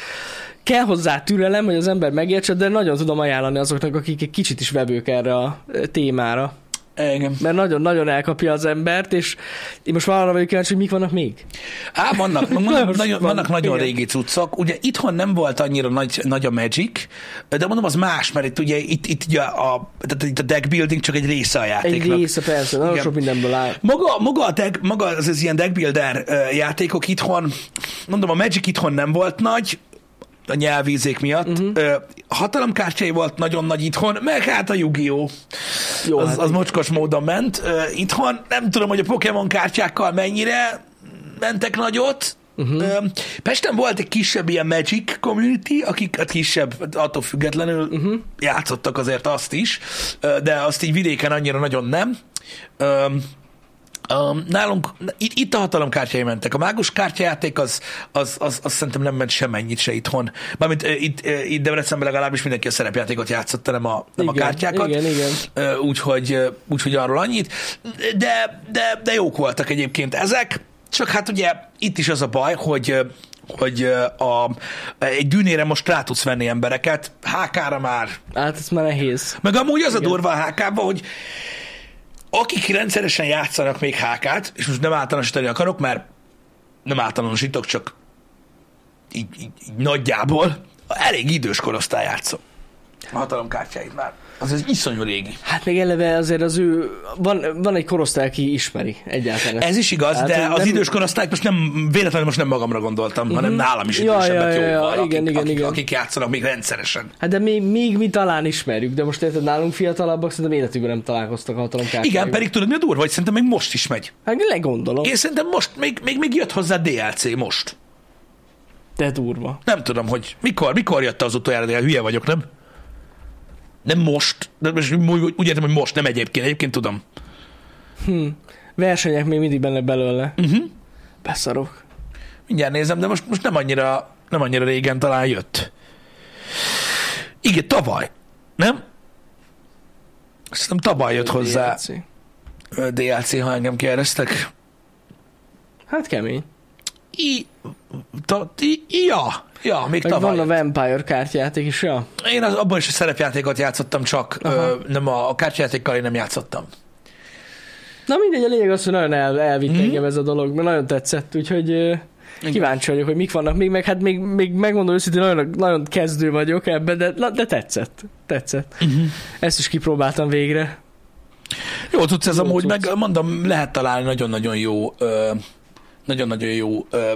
Kell hozzá türelem, hogy az ember megértse, de nagyon tudom ajánlani azoknak, akik egy kicsit is vevők erre a témára. Igen. Mert nagyon-nagyon elkapja az embert, és én most már arra vagyok kíváncsi, hogy mik vannak még. Á, vannak, <laughs> vannak, Nagyon nagyon, van, vannak nagyon igen. régi cuccok. Ugye itthon nem volt annyira nagy, nagy a Magic, de mondom, az más, mert itt ugye itt, itt, ugye a, tehát itt a deck building csak egy része a Egy játéknak. része persze, nagyon Igen. sok mindenből áll. Maga, maga, a deck, maga az, az ilyen deck builder játékok itthon, mondom, a Magic itthon nem volt nagy, a nyelvízék miatt. Uh-huh. Hatalomkártyai volt nagyon nagy itthon, meg hát a Yu-Gi-Oh! Jó, az, hát az mocskos módon ment. Itthon nem tudom, hogy a Pokémon kártyákkal mennyire mentek nagyot. Uh-huh. Pesten volt egy kisebb ilyen Magic community, akik hát kisebb, attól függetlenül uh-huh. játszottak azért azt is, de azt így vidéken annyira nagyon nem. Um, nálunk, itt, itt a hatalomkártyái mentek. A mágus kártyajáték az, az, az, az szerintem nem ment semennyit se itthon. Mármint uh, itt, uh, itt Debrecenben legalábbis mindenki a szerepjátékot játszotta, nem a, nem Igen, a kártyákat. igen, igen. Uh, úgyhogy, uh, úgyhogy arról annyit. De, de, de jók voltak egyébként ezek. csak hát ugye itt is az a baj, hogy hogy a, egy dűnére most rá tudsz venni embereket, HK-ra már. Hát ez már nehéz. Meg amúgy az a durva a HK-ban, hogy akik rendszeresen játszanak még HK-t, és most nem általánosítani akarok, mert nem általánosítok, csak így, így, így nagyjából, elég idős korosztály játszom. A hatalomkártyáit már. Az ez iszonyú régi. Hát még eleve azért az ő, van, van egy korosztály, aki ismeri egyáltalán. Ez is igaz, Hát, de nem- az idős korosztályt most nem, véletlenül most nem magamra gondoltam, uh-huh. hanem nálam is Ja, idősebbek ja, ja, jóval, ja, akik, igen, igen, akik, igen. akik játszanak még rendszeresen. Hát de még, még mi talán ismerjük, de most érted, nálunk fiatalabbak szerintem életükben nem találkoztak a hatalomkártyájuk. Igen, pedig tudod, mi a durva, hogy szerintem még most is megy. Hát legondolom, Én szerintem most, még, még, még jött hozzá DLC most. de durva. Nem tudom, hogy mikor, mikor jött az utoljára, de hülye vagyok, nem? Nem most, de most úgy értem, hogy most, nem egyébként, egyébként tudom. Versenyek még mindig benne belőle. Uh-huh. Beszarok. Mindjárt nézem, de most, most nem, annyira, nem annyira régen talán jött. Igen, tavaly, nem? Szerintem tavaly jött hozzá DLC. DLC, ha engem kérdeztek. Hát kemény. I, ta, i, ja, ja, még Meg tavaly. van a. Vampire kártyájáték is, ja. Én az, abban is a szerepjátékot játszottam, csak Aha. ö, nem a, a kártyajátékkal én nem játszottam. Na mindegy, a lényeg az, hogy nagyon el, elvitt Mhm. engem ez a dolog, mert nagyon tetszett, úgyhogy ö, kíváncsi vagyok, hogy mik vannak még, meg hát még, még megmondom őszintén, nagyon, nagyon kezdő vagyok ebben, de, de tetszett. Tetszett. Uh-huh. Ezt is kipróbáltam végre. Jó tudsz ez Jó amúgy, cucc. meg mondom, lehet találni nagyon-nagyon jó ö, nagyon-nagyon jó ö,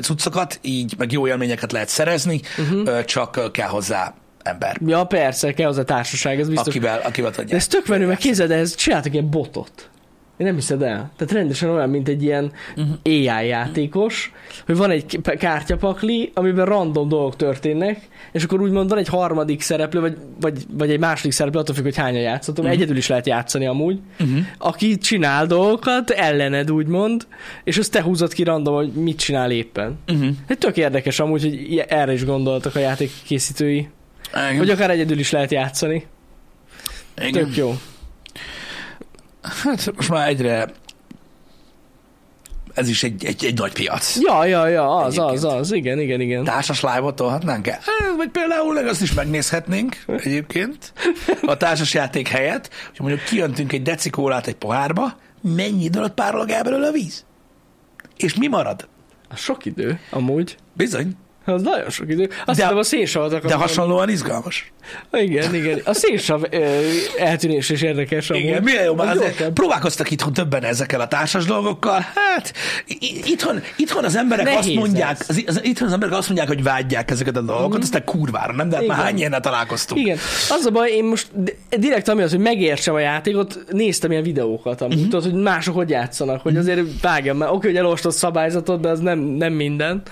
cuccokat, így meg jó élményeket lehet szerezni, uh-huh. ö, csak kell hozzá ember, Ja, persze, kell az a társaság, ez biztos. akivel, akivel tudja. De ez tök menő, mert képzeld, el, ez csináltak ilyen botot. Én nem hiszed el. Tehát rendesen olyan, mint egy ilyen Mhm. AI játékos, hogy van egy kártyapakli, amiben random dolgok történnek, és akkor úgymond van egy harmadik szereplő, vagy, vagy, vagy egy második szereplő, attól függ, hogy hányan játszhatom. Mhm. Egyedül is lehet játszani amúgy. Uh-huh. Aki csinál dolgokat, ellened úgymond, és azt te húzod ki random, hogy mit csinál éppen. Uh-huh. Hát tök érdekes amúgy, hogy erre is gondoltak a játék készítői. Igen. Hogy akár egyedül is lehet játszani. Igen. Tök jó. Hát most már egyre ez is egy, egy, egy nagy piac. Ja, ja, ja, az, Egyébként. az, az, igen, igen, igen. Társas live-ot tolhatnánk el? Vagy például azt is megnézhetnénk egyébként a társas játék helyett, hogy mondjuk kijöntünk egy decikólát egy pohárba, mennyi idő alatt párolog el belőle a víz? És mi marad? Az sok idő, amúgy. Bizony, Az nagyon sok idő. Azt De- hiszem a szénsavat de akarom hasonlóan izgalmas. Igen, igen. A szénsav eltűnés is érdekes amúgy. Igen, milyen jó, már Az azért próbálkoztak itthon többen ezekkel a társas dolgokkal. Hát, itthon, itthon az emberek Nehéz azt mondják, az, az, itthon az emberek azt mondják, hogy vágyják ezeket a dolgokat, aztán kurvára, nem? De hát már hány ilyennel találkoztunk. Igen. Az a baj, én most di- direkt amiatt, hogy megértsem a játékot, néztem ilyen videókat, amúgy, Mhm. uh-huh. tudod, hogy mások hogy játszanak, hogy azért vágjam már. Oké, hogy elolvastad szabályzatot, de az nem, nem minden.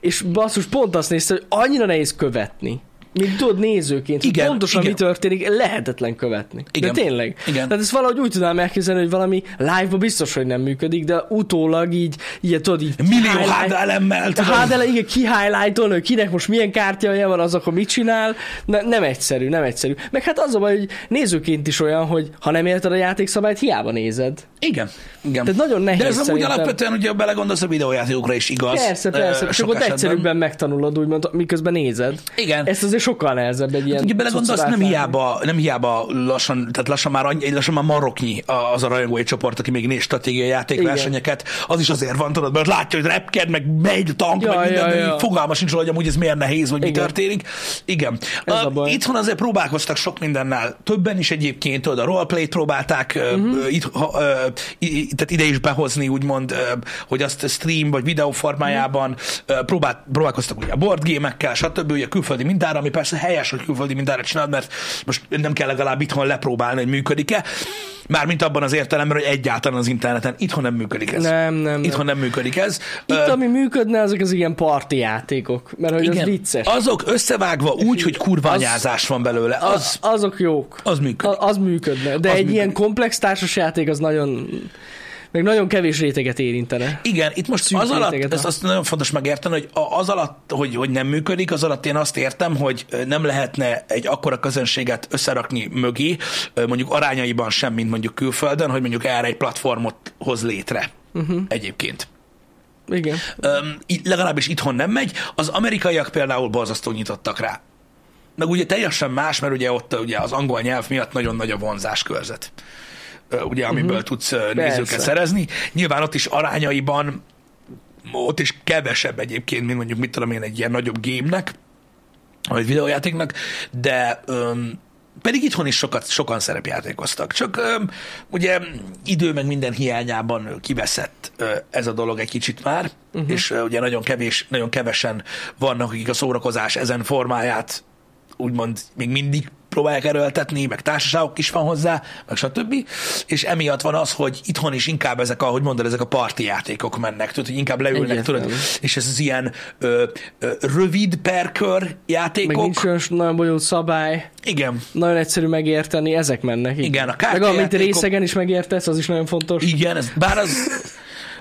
És basszus, pont azt néztem, hogy annyira nehéz követni. Mint tudod nézőként, hogy Igen, pontosan igen. mi történik, lehetetlen követni. Igen. De tényleg. Igen. Tehát ezt valahogy úgy tudnám elképzelni, hogy valami live-ba biztos, hogy nem működik, de utólag így, így tudod, így Millió highlight- HDLM-mel, a tudom. HDL, igen, kihighlightolni, hogy kinek most milyen kártyája van, az akkor mit csinál. Ne, nem egyszerű, nem egyszerű. Meg hát az a baj, hogy nézőként is olyan, hogy ha nem érted a játékszabályt, hiába nézed. Igen, igen. Tehát nagyon nehéz De ez amúgy szerintem. alapvetően, ugye belegondolsz a videójátékokra is igaz. Persze, persze, csak ott esetben. egyszerűbben megtanulod, úgymond, miközben nézed. Igen. Ezt azért sokkal nehezebb egy ilyen Ugye belegondolsz, nem hiába, nem hiába lassan, tehát lassan már, annyi, lassan már maroknyi az a rajongói csoport, aki még néz stratégiai játékversenyeket. Az is azért van, tudod, mert látja, hogy repked, meg megy tank, Ja, meg minden, ja, ja. fogalma sincs hogy amúgy ez miért nehéz, vagy mi Igen. történik. Igen. Ez a A- baj. Itthon azért próbálkoztak sok mindennel. Többen is egyébként, tudod, a roleplay-t próbálták uh-huh. itt, ha, tehát ide is behozni, úgymond, hogy azt stream vagy videó formájában uh próbált, próbálkoztak ugye a board game-ekkel, stb. ugye külföldi mintára, ami persze helyes, hogy külföldi mintára csinálod, mert most nem kell legalább itthon lepróbálni, hogy működik-e. Mármint abban az értelemben, hogy egyáltalán az interneten itthon nem működik ez. Nem, nem, nem. Itthon nem működik ez. Itt, Ö, ami működne, azok az ilyen parti játékok, mert hogy az vicces. Azok összevágva úgy, hogy kurva Az- van belőle. Az, Az, azok jók. az működik. A- Az működne. De Az egy működik. ilyen komplex társasjáték az nagyon... Meg nagyon kevés réteget érintene. Igen, itt most Szűk az alatt, ez azt nagyon fontos megérteni, hogy az alatt, hogy, hogy nem működik, az alatt én azt értem, hogy nem lehetne egy akkora közönséget összerakni mögé, mondjuk arányaiban sem, mint mondjuk külföldön, hogy mondjuk erre egy platformot hoz létre. Uh-huh. Egyébként. Igen. Í- legalábbis itthon nem megy. Az amerikaiak például borzasztó nyitottak rá. Meg ugye teljesen más, mert ugye ott ugye az angol nyelv miatt nagyon nagy a vonzáskörzet. Ugye, amiből uh-huh. tudsz nézőket Persze. szerezni. Nyilván ott is arányaiban ott is kevesebb egyébként, mint mondjuk mit tudom én egy ilyen nagyobb gémnek, vagy videójátéknak, de öm, pedig itthon is sokat, sokan szerepjátékoztak. Csak öm, ugye idő meg minden hiányában kiveszett ö, ez a dolog egy kicsit már, uh-huh. és ö, ugye nagyon kevés, nagyon kevesen vannak, akik a szórakozás ezen formáját úgymond még mindig próbálják erőltetni, meg társaságok is van hozzá, meg stb. És emiatt van az, hogy itthon is inkább ezek, ahogy mondod, ezek a parti játékok mennek, tudod, hogy inkább leülnek, Egyértelmű. tudod, és ez az ilyen ö, ö, rövid per kör Meg játékok. nincs olyan nagyon bonyolult szabály, Igen, nagyon egyszerű megérteni, ezek mennek. így. Igen, a Meg amit részegen is megértesz, az is nagyon fontos. igen, ez, bár az,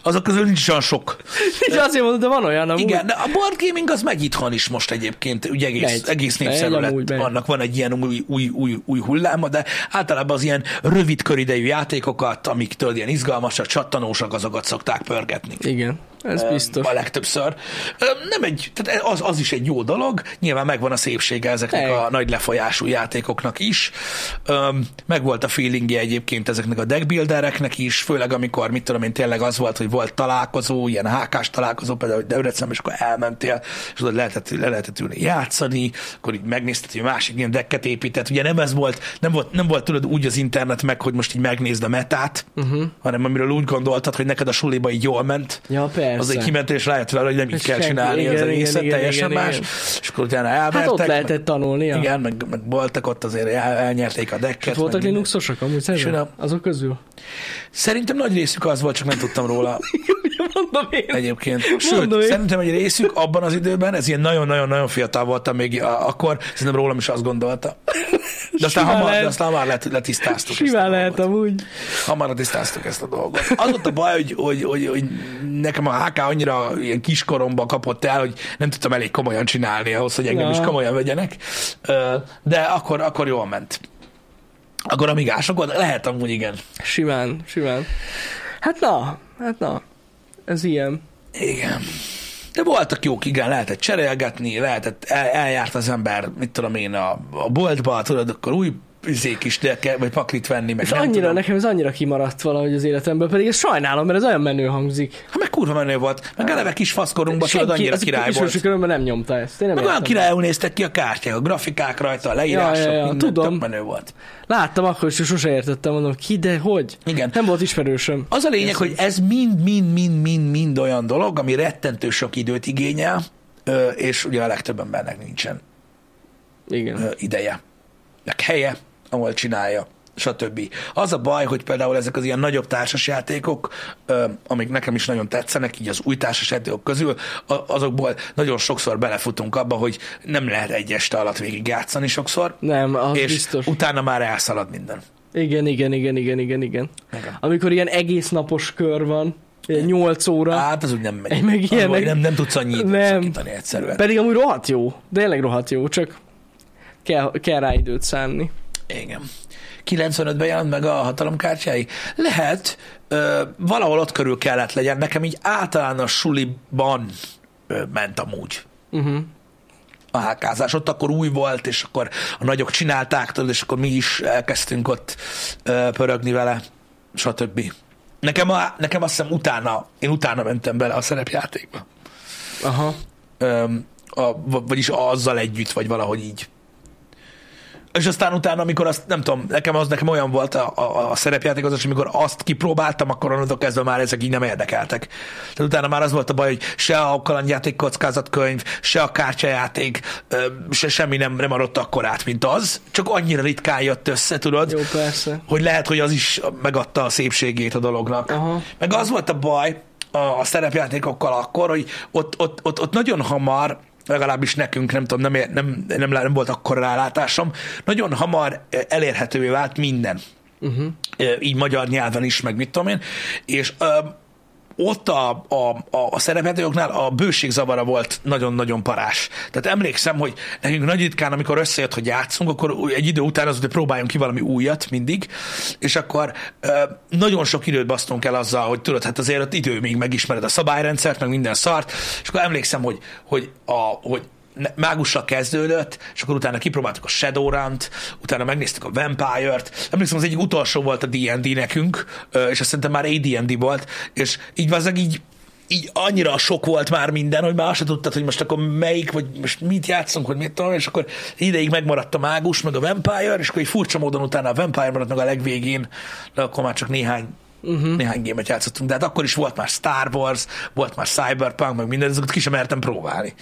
azok közül nincs olyan sok. És azért mondod, de van olyan amúgy. Igen, de a board gaming az megy itthon is most egyébként, ugye egész, Megy. egész Megy, népszerű lett, amúgy megy. vannak, van egy ilyen új, új, új, új hulláma, de általában az ilyen rövid köridejű játékokat, amik tudod, ilyen izgalmasak, csattanósak, azokat szokták pörgetni. Igen, ez biztos. A legtöbbször. Nem egy, tehát az, az is egy jó dolog, nyilván megvan a szépsége ezeknek Egy. a nagy lefolyású játékoknak is. Megvolt a feelingje egyébként ezeknek a deckbuildereknek is, főleg amikor, mit tudom én, tényleg az volt, hogy volt találkozó, ilyen HK-s találkozó, például hogy Debrecenben, és akkor elmentél, és oda lehetett, le lehetett ülni játszani, akkor így megnézted, hogy másik ilyen decket épített. Ugye nem ez volt, nem volt, nem volt tudod úgy az internet meg, hogy most így megnézd a metát, uh-huh. hanem amiről úgy gondoltad, hogy neked a suliba így jól ment, Ja, persze. Az egy kimentél, és rájött vele, hogy nem így kell senki- csinálni igen, az egészet, igen, teljesen igen, más. igen. És akkor utána elvertek. Hát ott lehetett tanulni. Igen, meg, meg voltak ott azért, el, elnyerték a decket. Hát voltak. Linuxosok amúgy szerintem? Azok közül? Szerintem nagy részük az volt, csak nem tudtam róla <laughs> <laughs> Mondom én. egyébként. Sőt, Mondom én. szerintem egy részük abban az időben, ez ilyen nagyon-nagyon-nagyon fiatal voltam még akkor, szerintem rólam is azt gondolta. De aztán, Simán hamar, de lehet. aztán már let, letisztáztuk. ezt a Simán dolgot. lehet amúgy. Hamar tisztáztuk ezt a dolgot. Az volt a baj, hogy, hogy, hogy, hogy nekem a HK annyira ilyen kiskoromban kapott el, hogy nem tudtam elég komolyan csinálni ahhoz, hogy engem Na. is komolyan vegyenek. De akkor, akkor jól ment. Akkor amigások volt, lehet amúgy igen. Simán, simán. Hát na, hát na. Ez ilyen. Igen. De voltak jók, igen, lehetett cserélgetni, lehetett, el, eljárt az ember, mit tudom én, a, a boltba, tudod, akkor új üzék is, de kell, vagy paklit venni, meg Ez nem annyira, tudom. nekem ez annyira kimaradt valahogy az életemből, pedig ezt sajnálom, mert ez olyan menő hangzik. Hát meg kurva menő volt. Meg eleve kis faszkorunkban, tudod, annyira király volt. körömben nem nyomta ezt. Én nem Meg olyan királyul néztek ki a kártyák, a grafikák rajta, a leírások, Ja, ja, ja, minden tudom. menő volt. Láttam akkor is, és sose értettem, mondom, ki, de hogy? Igen. Nem volt ismerősöm. Az a lényeg, hogy ez mind, mind, mind, mind, mind olyan dolog, ami rettentő sok időt igényel, és ugye a legtöbb embernek nincsen Igen. ideje, meg helye, ahol csinálja, stb. Az a baj, hogy például ezek az ilyen nagyobb társasjátékok, amik nekem is nagyon tetszenek, így az új társasjátékok közül, azokból nagyon sokszor belefutunk abba, hogy nem lehet egy este alatt végig játszani sokszor, Nem, az és biztos. utána már elszalad minden. Igen, igen, igen, igen, igen, igen. Igen. Amikor ilyen egész napos kör van, ilyen 8 óra, Hát az úgy nem megy. Egy meg ilyenek- baj, nem, nem tudsz annyi időt Nem. egyszerűen. pedig amúgy rohadt jó, de tényleg rohadt jó, csak kell, kell rá időt szánni. Igen. 95-ben jelent meg a hatalomkártyái? Lehet, ö, valahol ott körül kellett legyen. Nekem így általános suliban ö, ment amúgy Uh-huh. a hákázás. Ott akkor új volt, és akkor a nagyok csinálták, tudod, és akkor mi is elkezdtünk ott ö, pörögni vele, stb. Nekem, a, nekem azt hiszem utána, én utána mentem bele a szerepjátékba. Aha. Öm, a, vagyis azzal együtt, vagy valahogy így. És aztán utána, amikor azt, nem tudom, nekem az nekem olyan volt a, a, a szerepjáték az, amikor azt kipróbáltam, akkor onnantól kezdve már ezek így nem érdekeltek. Tehát utána már az volt a baj, hogy se a kalandjáték kockázatkönyv, se a kártyajáték, se semmi nem, nem adott akkor át, mint az. Csak annyira ritkán jött össze, tudod? Jó, persze. hogy lehet, hogy az is megadta a szépségét a dolognak. Aha. Meg az volt a baj a, a szerepjátékokkal akkor, hogy ott, ott, ott, ott nagyon hamar, legalábbis nekünk, nem tudom, nem, nem, nem, nem volt akkor rálátásom, nagyon hamar eh, elérhetővé vált minden. Uh-huh. Így magyar nyelven is, meg mit tudom én. És ott a, a, a, a szerepjátékoknál a bőségzavara volt nagyon-nagyon parás. Tehát emlékszem, hogy nekünk nagy ritkán, amikor összejött, hogy játszunk, akkor egy idő után az, hogy próbáljunk ki valami újat mindig, és akkor nagyon sok időt basztunk el azzal, hogy tudod, hát azért ott idő, még megismered a szabályrendszert, meg minden szart, és akkor emlékszem, hogy, hogy, a, hogy mágussal kezdődött, és akkor utána kipróbáltuk a Shadowrun-t, utána megnéztük a Vampire-t. Emlékszem, az egyik utolsó volt a D&D nekünk, és azt szerintem már AD&D volt, és így valószínűleg így így annyira sok volt már minden, hogy már azt tudtad, hogy most akkor melyik, vagy most mit játszunk, hogy mit tudom, és akkor ideig megmaradt a mágus, meg a Vampire, és akkor egy furcsa módon utána a Vampire maradt meg a legvégén, de akkor már csak néhány uh-huh. néhány gémet játszottunk, de hát akkor is volt már Star Wars, volt már Cyberpunk, meg minden, ezeket ki sem mertem próbálni.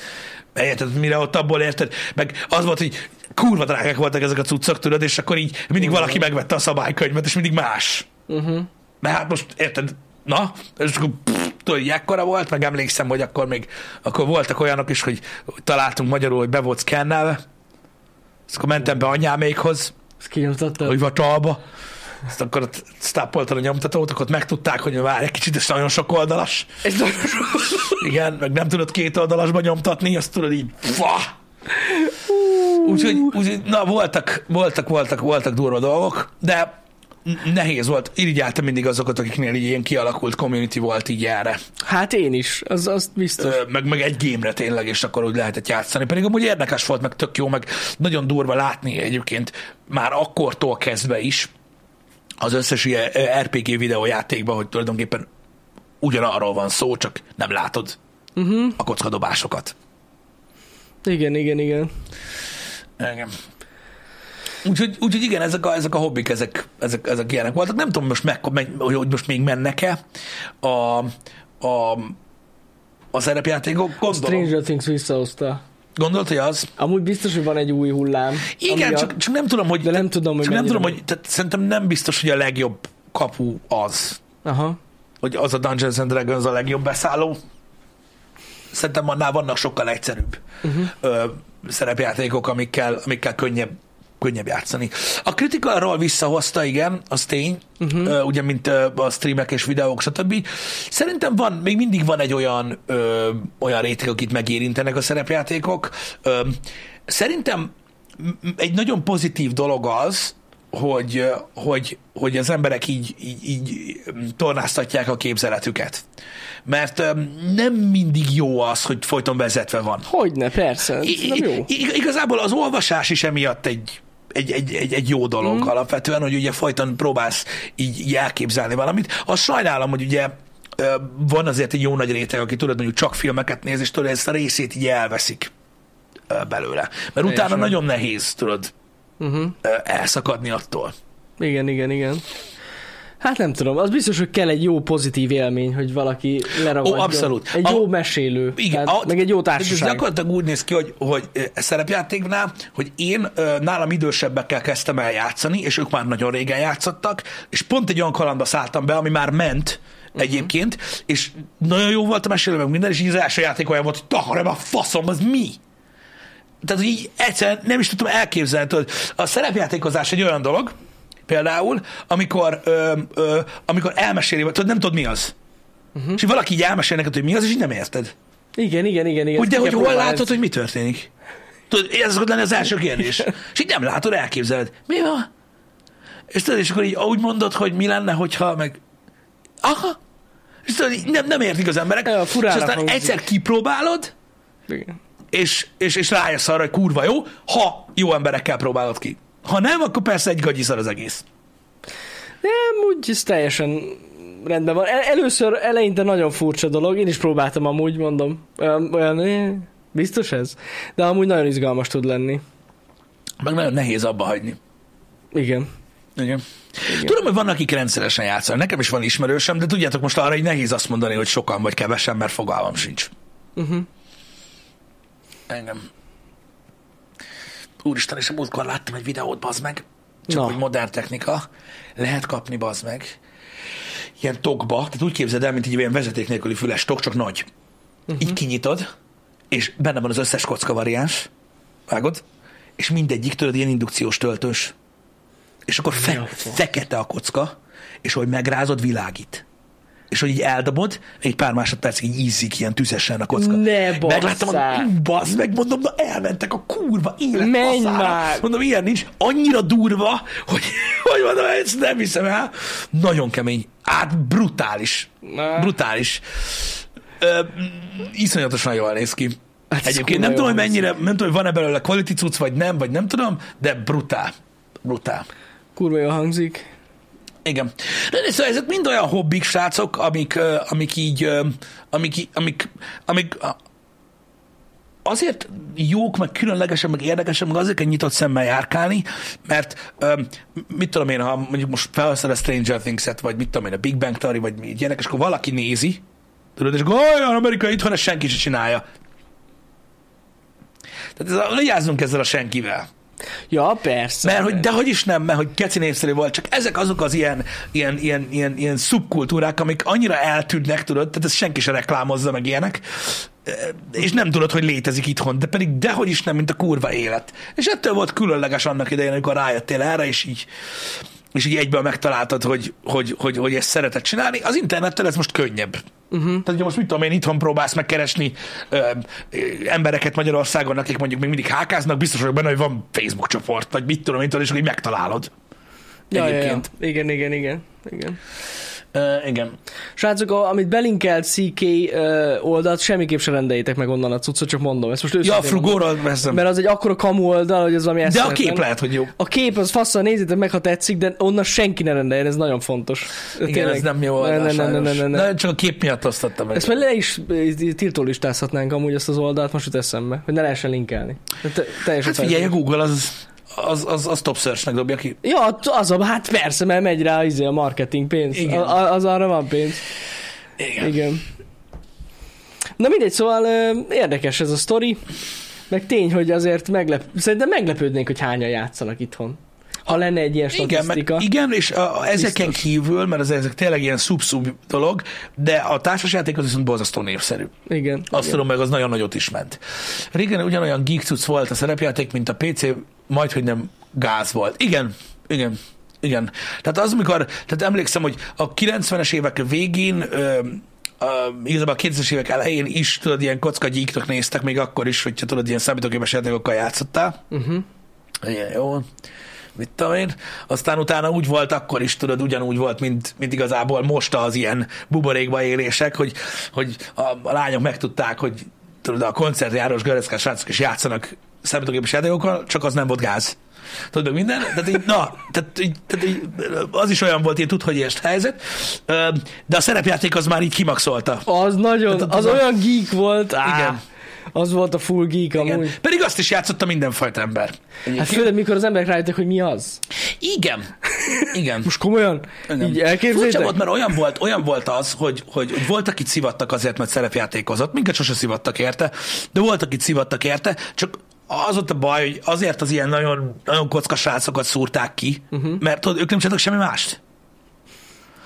Érted, mire ott abból érted? Meg az volt, hogy kurva drágák voltak ezek a cuccok, tudod, és akkor így mindig uh-huh. valaki megvette a szabálykönyvet, és mindig más. Uh-huh. Mert hát most, érted, na, és akkor pff, tudod, ekkora volt, meg emlékszem, hogy akkor még, akkor voltak olyanok is, hogy találtunk magyarul, hogy be volt szkennelve, és akkor mentem be anyámékhoz, hogy vatalba, ezt akkor ott stápoltad a nyomtatót, akkor megtudták, hogy már egy kicsit, ez nagyon sok oldalas. Ez nagyon sok. Igen, meg nem tudod két oldalasba nyomtatni, azt tudod így, fa! Úgyhogy, úgy, na, voltak, voltak, voltak, voltak durva dolgok, de nehéz volt. Irigyeltem mindig azokat, akiknél így ilyen kialakult community volt így erre. Hát én is, az, az biztos. Ö, meg, meg egy gémre tényleg, és akkor úgy lehetett játszani. Pedig amúgy érdekes volt, meg tök jó, meg nagyon durva látni egyébként már akkortól kezdve is, az összes ilyen RPG videójátékban, hogy tulajdonképpen ugyanarról van szó, csak nem látod uh-huh. a kockadobásokat. Igen, igen, igen. Igen. Úgyhogy, úgyhogy igen, ezek a, ezek a hobbik, ezek, ezek, ezek ilyenek voltak. Nem tudom most meg, hogy most még mennek-e a, a, a szerepjátékok. Gondolom. Stranger Things visszahozta. Gondolod, hogy az? Amúgy biztos, hogy van egy új hullám. Igen, csak, a... csak nem tudom, hogy... De nem tudom, hogy csak nem tudom, hogy tehát szerintem nem biztos, hogy a legjobb kapu az. Aha. Hogy az a Dungeons and Dragons a legjobb beszálló. Szerintem annál vannak sokkal egyszerűbb uh-huh. ö, szerepjátékok, amikkel, amikkel könnyebb könnyebb játszani. A Critical visszahozta, igen, az tény, uh-huh. ugye, mint a streamek és videók, stb. Szerintem van, még mindig van egy olyan, ö, olyan réteg, akit megérintenek a szerepjátékok. Ö, szerintem egy nagyon pozitív dolog az, hogy, hogy, hogy az emberek így, így, így tornáztatják a képzeletüket. Mert nem mindig jó az, hogy folyton vezetve van. Hogyne, persze. I- nem jó. Igazából az olvasás is emiatt egy, egy, egy, egy, egy jó dolog mm. alapvetően, hogy ugye folyton próbálsz így, így elképzelni valamit. Azt sajnálom, hogy ugye van azért egy jó nagy réteg, aki tudod, mondjuk csak filmeket néz, és tudod, ezt a részét így elveszik belőle. Mert utána nagyon nehéz, tudod, uh-huh. elszakadni attól. Igen, igen, igen. Hát nem tudom, az biztos, hogy kell egy jó pozitív élmény, hogy valaki leragadjon. Ó, abszolút. Egy jó a, mesélő, igen, tehát, a, meg egy jó társaság. Ez gyakorlatilag úgy néz ki, hogy, hogy szerepjátéknál, hogy én nálam idősebbekkel kezdtem el játszani, és ők már nagyon régen játszottak, és pont egy olyan kalandba szálltam be, ami már ment, uh-huh. egyébként, és nagyon jó volt a mesélő, meg minden, és így az első játék olyan volt, hogy takarem a faszom, az mi? Tehát, hogy így egyszerűen nem is tudtam elképzelni, hogy a szerepjátékozás egy olyan dolog, például, amikor, ö, ö, amikor elmeséli, tudod, nem tudod mi az. Uh-huh. És valaki így elmesél neked, hogy mi az, és így nem érted. Igen, igen, igen. igen. Úgy, de hogy hol látod, hogy mi történik? Tudod, ez szokott lenni az első kérdés. és így nem látod, elképzeled. Mi van? És tudod, és akkor így úgy mondod, hogy mi lenne, hogyha meg... Aha! És tudod, nem, nem értik az emberek. Ja, és aztán hangzik. egyszer kipróbálod, igen. És, és, és rájössz arra, hogy kurva jó, ha jó emberekkel próbálod ki. Ha nem, akkor persze egy gagyiszar az egész. Nem, úgy ez teljesen rendben van. El, először eleinte nagyon furcsa dolog, én is próbáltam amúgy, mondom. Olyan, olyan biztos ez? De amúgy nagyon izgalmas tud lenni. Meg nagyon nehéz abba hagyni. Igen. Igen. Igen. Tudom, hogy vannak, akik rendszeresen játszanak. Nekem is van ismerősem, de tudjátok, most arra hogy nehéz azt mondani, hogy sokan vagy kevesen, mert fogalmam sincs. Uh-huh. Engem úristen, és a múltkor láttam egy videót, bazd meg, csak Na. hogy modern technika, lehet kapni, bazd meg, ilyen tokba, tehát úgy képzeld el, mint egy ilyen vezeték nélküli füles tok, csak nagy. Uh-huh. Így kinyitod, és benne van az összes kocka variáns, vágod? És mindegyik, tudod, ilyen indukciós töltős. És akkor fe- fekete a kocka, és hogy megrázod, világít. És hogy így eldobod, egy pár másodpercig így ízik ilyen tüzesen a kocka. Ne Megláttam, basszál. mondom, "Ú, bazd meg, mondom, na elmentek a kurva élet Menj faszára. már! Mondom, ilyen nincs. Annyira durva, hogy, <laughs> hogy mondom, ezt nem hiszem el. Nagyon kemény. Hát brutális. Na. Brutális. Ö, iszonyatosan jól néz ki. Hát Egyébként nem tudom, hogy mennyire, nem tudom, hogy van-e belőle quality cucc, vagy nem, vagy nem tudom, de brutál. Brutál. Kurva jól hangzik. Igen. De szóval ezek mind olyan hobbik, srácok, amik, amik így, amik, amik, amik azért jók, meg különlegesek, meg érdekesek, meg azért kell nyitott szemmel járkálni, mert ö, mit tudom én, ha mondjuk most felhasznál a Stranger Things-et, vagy mit tudom én, a Big Bang Theory, vagy mi ilyenek, és akkor valaki nézi, tudod, és akkor olyan Amerika itthon, ezt senki se csinálja. Tehát ez a, lejázzunk ezzel a senkivel. Ja, persze. Mert hogy, de hogy is nem, mert hogy keci népszerű volt, csak ezek azok az ilyen, ilyen, ilyen, ilyen, ilyen szubkultúrák, amik annyira eltűnnek, tudod, tehát ezt senki se reklámozza meg ilyenek, és nem tudod, hogy létezik itthon, de pedig dehogy is nem, mint a kurva élet. És ettől volt különleges annak idején, amikor rájöttél erre, és így, és így egyből megtaláltad, hogy, hogy, hogy, hogy ezt szereted csinálni. Az internettel ez most könnyebb. Uh-huh. Tehát, hogyha most mit tudom én, itthon próbálsz megkeresni ö, ö, embereket Magyarországon, akik mondjuk még mindig hákáznak, biztos vagyok benne, hogy van Facebook csoport, vagy mit tudom én, és így megtalálod. ja, ja, ja. egyébként. Igen, igen, igen. igen. Uh, igen. Srácok, a- amit belinkelt CK ö, oldalt, semmiképp se rendeljétek meg onnan a cuccot, csak mondom. Ezt most Ja, frugóról veszem. Mert az egy akkora kamu oldal, hogy az valami De a kép lehet, hogy jó. A kép az faszal, nézzétek meg, ha tetszik, de onnan senki ne rendeljen, ez nagyon fontos. Igen, ez nem jó oldal, Ne, ne. Csak a kép miatt osztottam meg. Ezt már le is tiltólistázhatnánk amúgy ezt az oldalt, most jut eszembe, hogy ne lehessen linkelni. Te, Hát figyelj. Google az, az, az, az top search-nek dobja ki. Ja, az a, hát persze, mert megy rá izé, a marketing pénz. Igen. A, az arra van pénz. Igen. Igen. Na mindegy, szóval ö, érdekes ez a sztori, meg tény, hogy azért meglep... Szerintem meglepődnénk, hogy hányan játszanak itthon. Ha lenne egy ilyen Igen, statisztika. meg, igen, és a, ezeken Biztos. kívül, mert az, ezek tényleg ilyen szub-szub dolog, de a társasjáték az viszont borzasztó népszerű. igen. Azt igen. tudom meg, az nagyon nagyot is ment. Régen ugyanolyan geek volt a szerepjáték, mint a PC, majd, hogy nem gáz volt. Igen, igen, igen. Tehát az, amikor, tehát emlékszem, hogy a 90-es évek végén, ö, a, igazából a 2000-es évek elején is, tudod, ilyen kocka gyíknak néztek, még akkor is, hogyha tudod, ilyen számítógépes játékokkal játszottál. Uh-huh. Igen, jó. Mit tudom én. Aztán utána úgy volt akkor is, tudod, ugyanúgy volt, mint, mint igazából most az ilyen buborékba élések, hogy, hogy a, a lányok megtudták, hogy tudod, a koncertjárós göreszkás srácok is játszanak számítógépes játékokkal, csak az nem volt gáz. Tudod, meg minden? Tehát így, na, tehát, így, tehát így, az is olyan volt, ilyen tud, hogy ért helyzet, de a szerepjáték az már így kimaxolta. Az nagyon, Tehát az az a- olyan geek volt. Á, Igen. Az volt a full geek Igen. amúgy. Pedig azt is játszotta mindenfajta ember. Hát főleg, mikor az emberek rájöttek, hogy mi az. Igen. Igen. Most komolyan? Igen. Így elképzeljétek? volt, mert olyan volt, olyan volt az, hogy, hogy, hogy volt, akit szivattak azért, mert szerepjátékozott, minket sose szivattak érte, de volt, akit szivattak érte, csak az ott a baj, hogy azért az ilyen nagyon, nagyon kocka srácokat szúrták ki, uh-huh. mert tudod, ők nem csináltak semmi mást.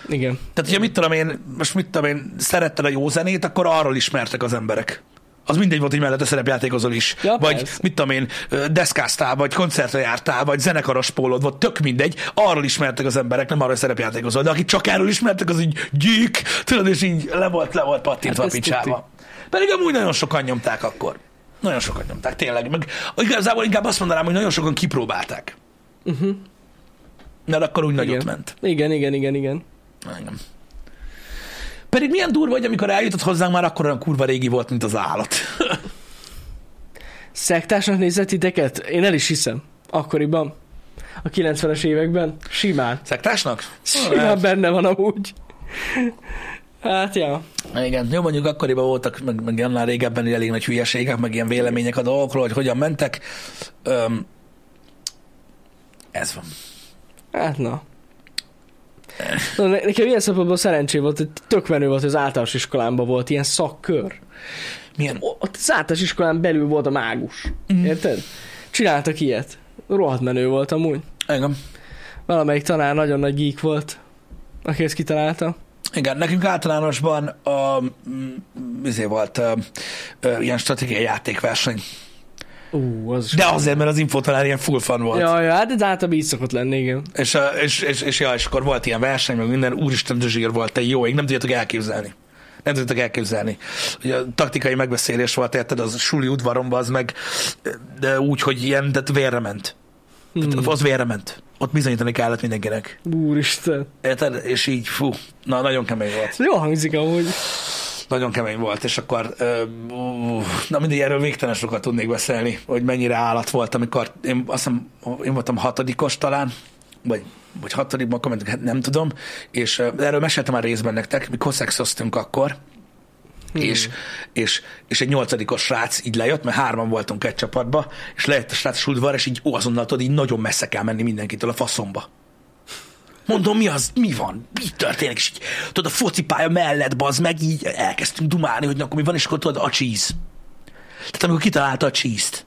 Igen. Tehát, hogyha mit tudom én, most mit tudom én, szeretted a jó zenét, akkor arról ismertek az emberek. Az mindegy volt, hogy mellette szerepjátékozol is. Ja, vagy persze. mit tudom én, deszkáztál, vagy koncertre jártál, vagy zenekaros pólód volt, tök mindegy. Arról ismertek az emberek, nem arról, szerepjátékozol. De akik csak erről ismertek, az így gyík, tudod, és így le volt, le volt pattintva Hát a picsába. Pedig amúgy nagyon sokan nyomták akkor. Nagyon sokan nyomták, tényleg. Meg igazából inkább azt mondanám, hogy nagyon sokan kipróbálták. Uh-huh. Mert akkor úgy nagyot Igen. ment. Igen, igen, igen, igen. Igen. Pedig milyen durva, hogy amikor eljutott hozzánk, már akkor olyan kurva régi volt, mint az állat. <laughs> Szektásnak nézett titeket? Én el is hiszem. Akkoriban. A 90-es években. Simán. Szektásnak? Simán benne van amúgy. Hát, ja. Igen, jó, mondjuk akkoriban voltak, meg, meg annál régebben elég nagy hülyeségek, meg ilyen vélemények a dolgokról, hogy hogyan mentek. Öm, ez van. Hát na. Na ne- nekem ilyen szempontból szerencsé volt, hogy tök menő volt, hogy az általános iskolámban volt ilyen szakkör. Milyen? Ott az általános iskolán belül volt a mágus. Mhm. Érted? Csináltak ilyet. Rohadt menő volt amúgy. Igen. Valamelyik tanár nagyon nagy geek volt, aki ezt kitalálta. Igen, nekünk általánosban a, mm, izé volt ö, ö, ilyen stratégiai játékverseny. Ú, az. De azért, mert az infotanár ilyen full fan volt. Ja, ja, hát ez általában így szokott lenni, igen. És, a- és, és, és, ja, és akkor volt ilyen verseny, meg minden, úristen, de zsír volt, te jó, ég nem tudjátok elképzelni. Nem tudjátok elképzelni. Ugye a taktikai megbeszélés volt, érted, az suli udvaromban, az meg, de úgy, hogy ilyen, tehát vérre ment. Hmm. Tehát az vérre ment. Ott bizonyítani kellett mindenkinek. Úristen. Érted? És így, fú, na, nagyon kemény volt. Jó hangzik amúgy. Nagyon kemény volt, és akkor, ú, na mindig erről végtelen sokat tudnék beszélni, hogy mennyire állat volt, amikor én azt hiszem, én voltam hatodikos talán, vagy, vagy hatodikban, akkor hát nem tudom, és ö, erről meséltem már részben nektek, mi koszexoztunk akkor, Hmm. és, és, és egy nyolcadikos srác így lejött, mert hárman voltunk egy csapatba, és lejött a srác udvar, és így ó, azonnal tudod, így nagyon messze kell menni mindenkitől a faszomba. Mondom, mi az, mi van, mi történik, és így, tudod, a focipálya mellett, bazd meg, így elkezdtünk dumálni, hogy na, akkor mi van, és akkor tudod, a cheese. Tehát amikor kitalálta a cheese-t,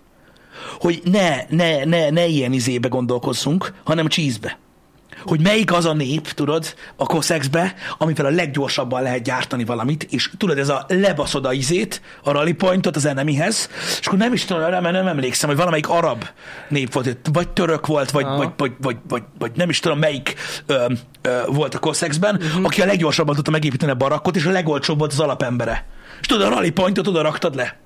hogy ne, ne, ne, ne ilyen izébe gondolkozzunk, hanem cheese-be. Hogy melyik az a nép, tudod, a koszexbe, amivel a leggyorsabban lehet gyártani valamit, és tudod, ez a lebaszod a izét, a rally pointot az enemihez, és akkor nem is tudom, mert nem emlékszem, hogy valamelyik arab nép volt, vagy török volt, vagy, vagy, vagy, vagy, vagy, vagy, nem is tudom, melyik ö, ö, volt a koszexben, uh-huh. aki a leggyorsabban tudta megépíteni a barakkot, és a legolcsóbb volt az alapembere. És tudod, a rally pointot oda raktad le.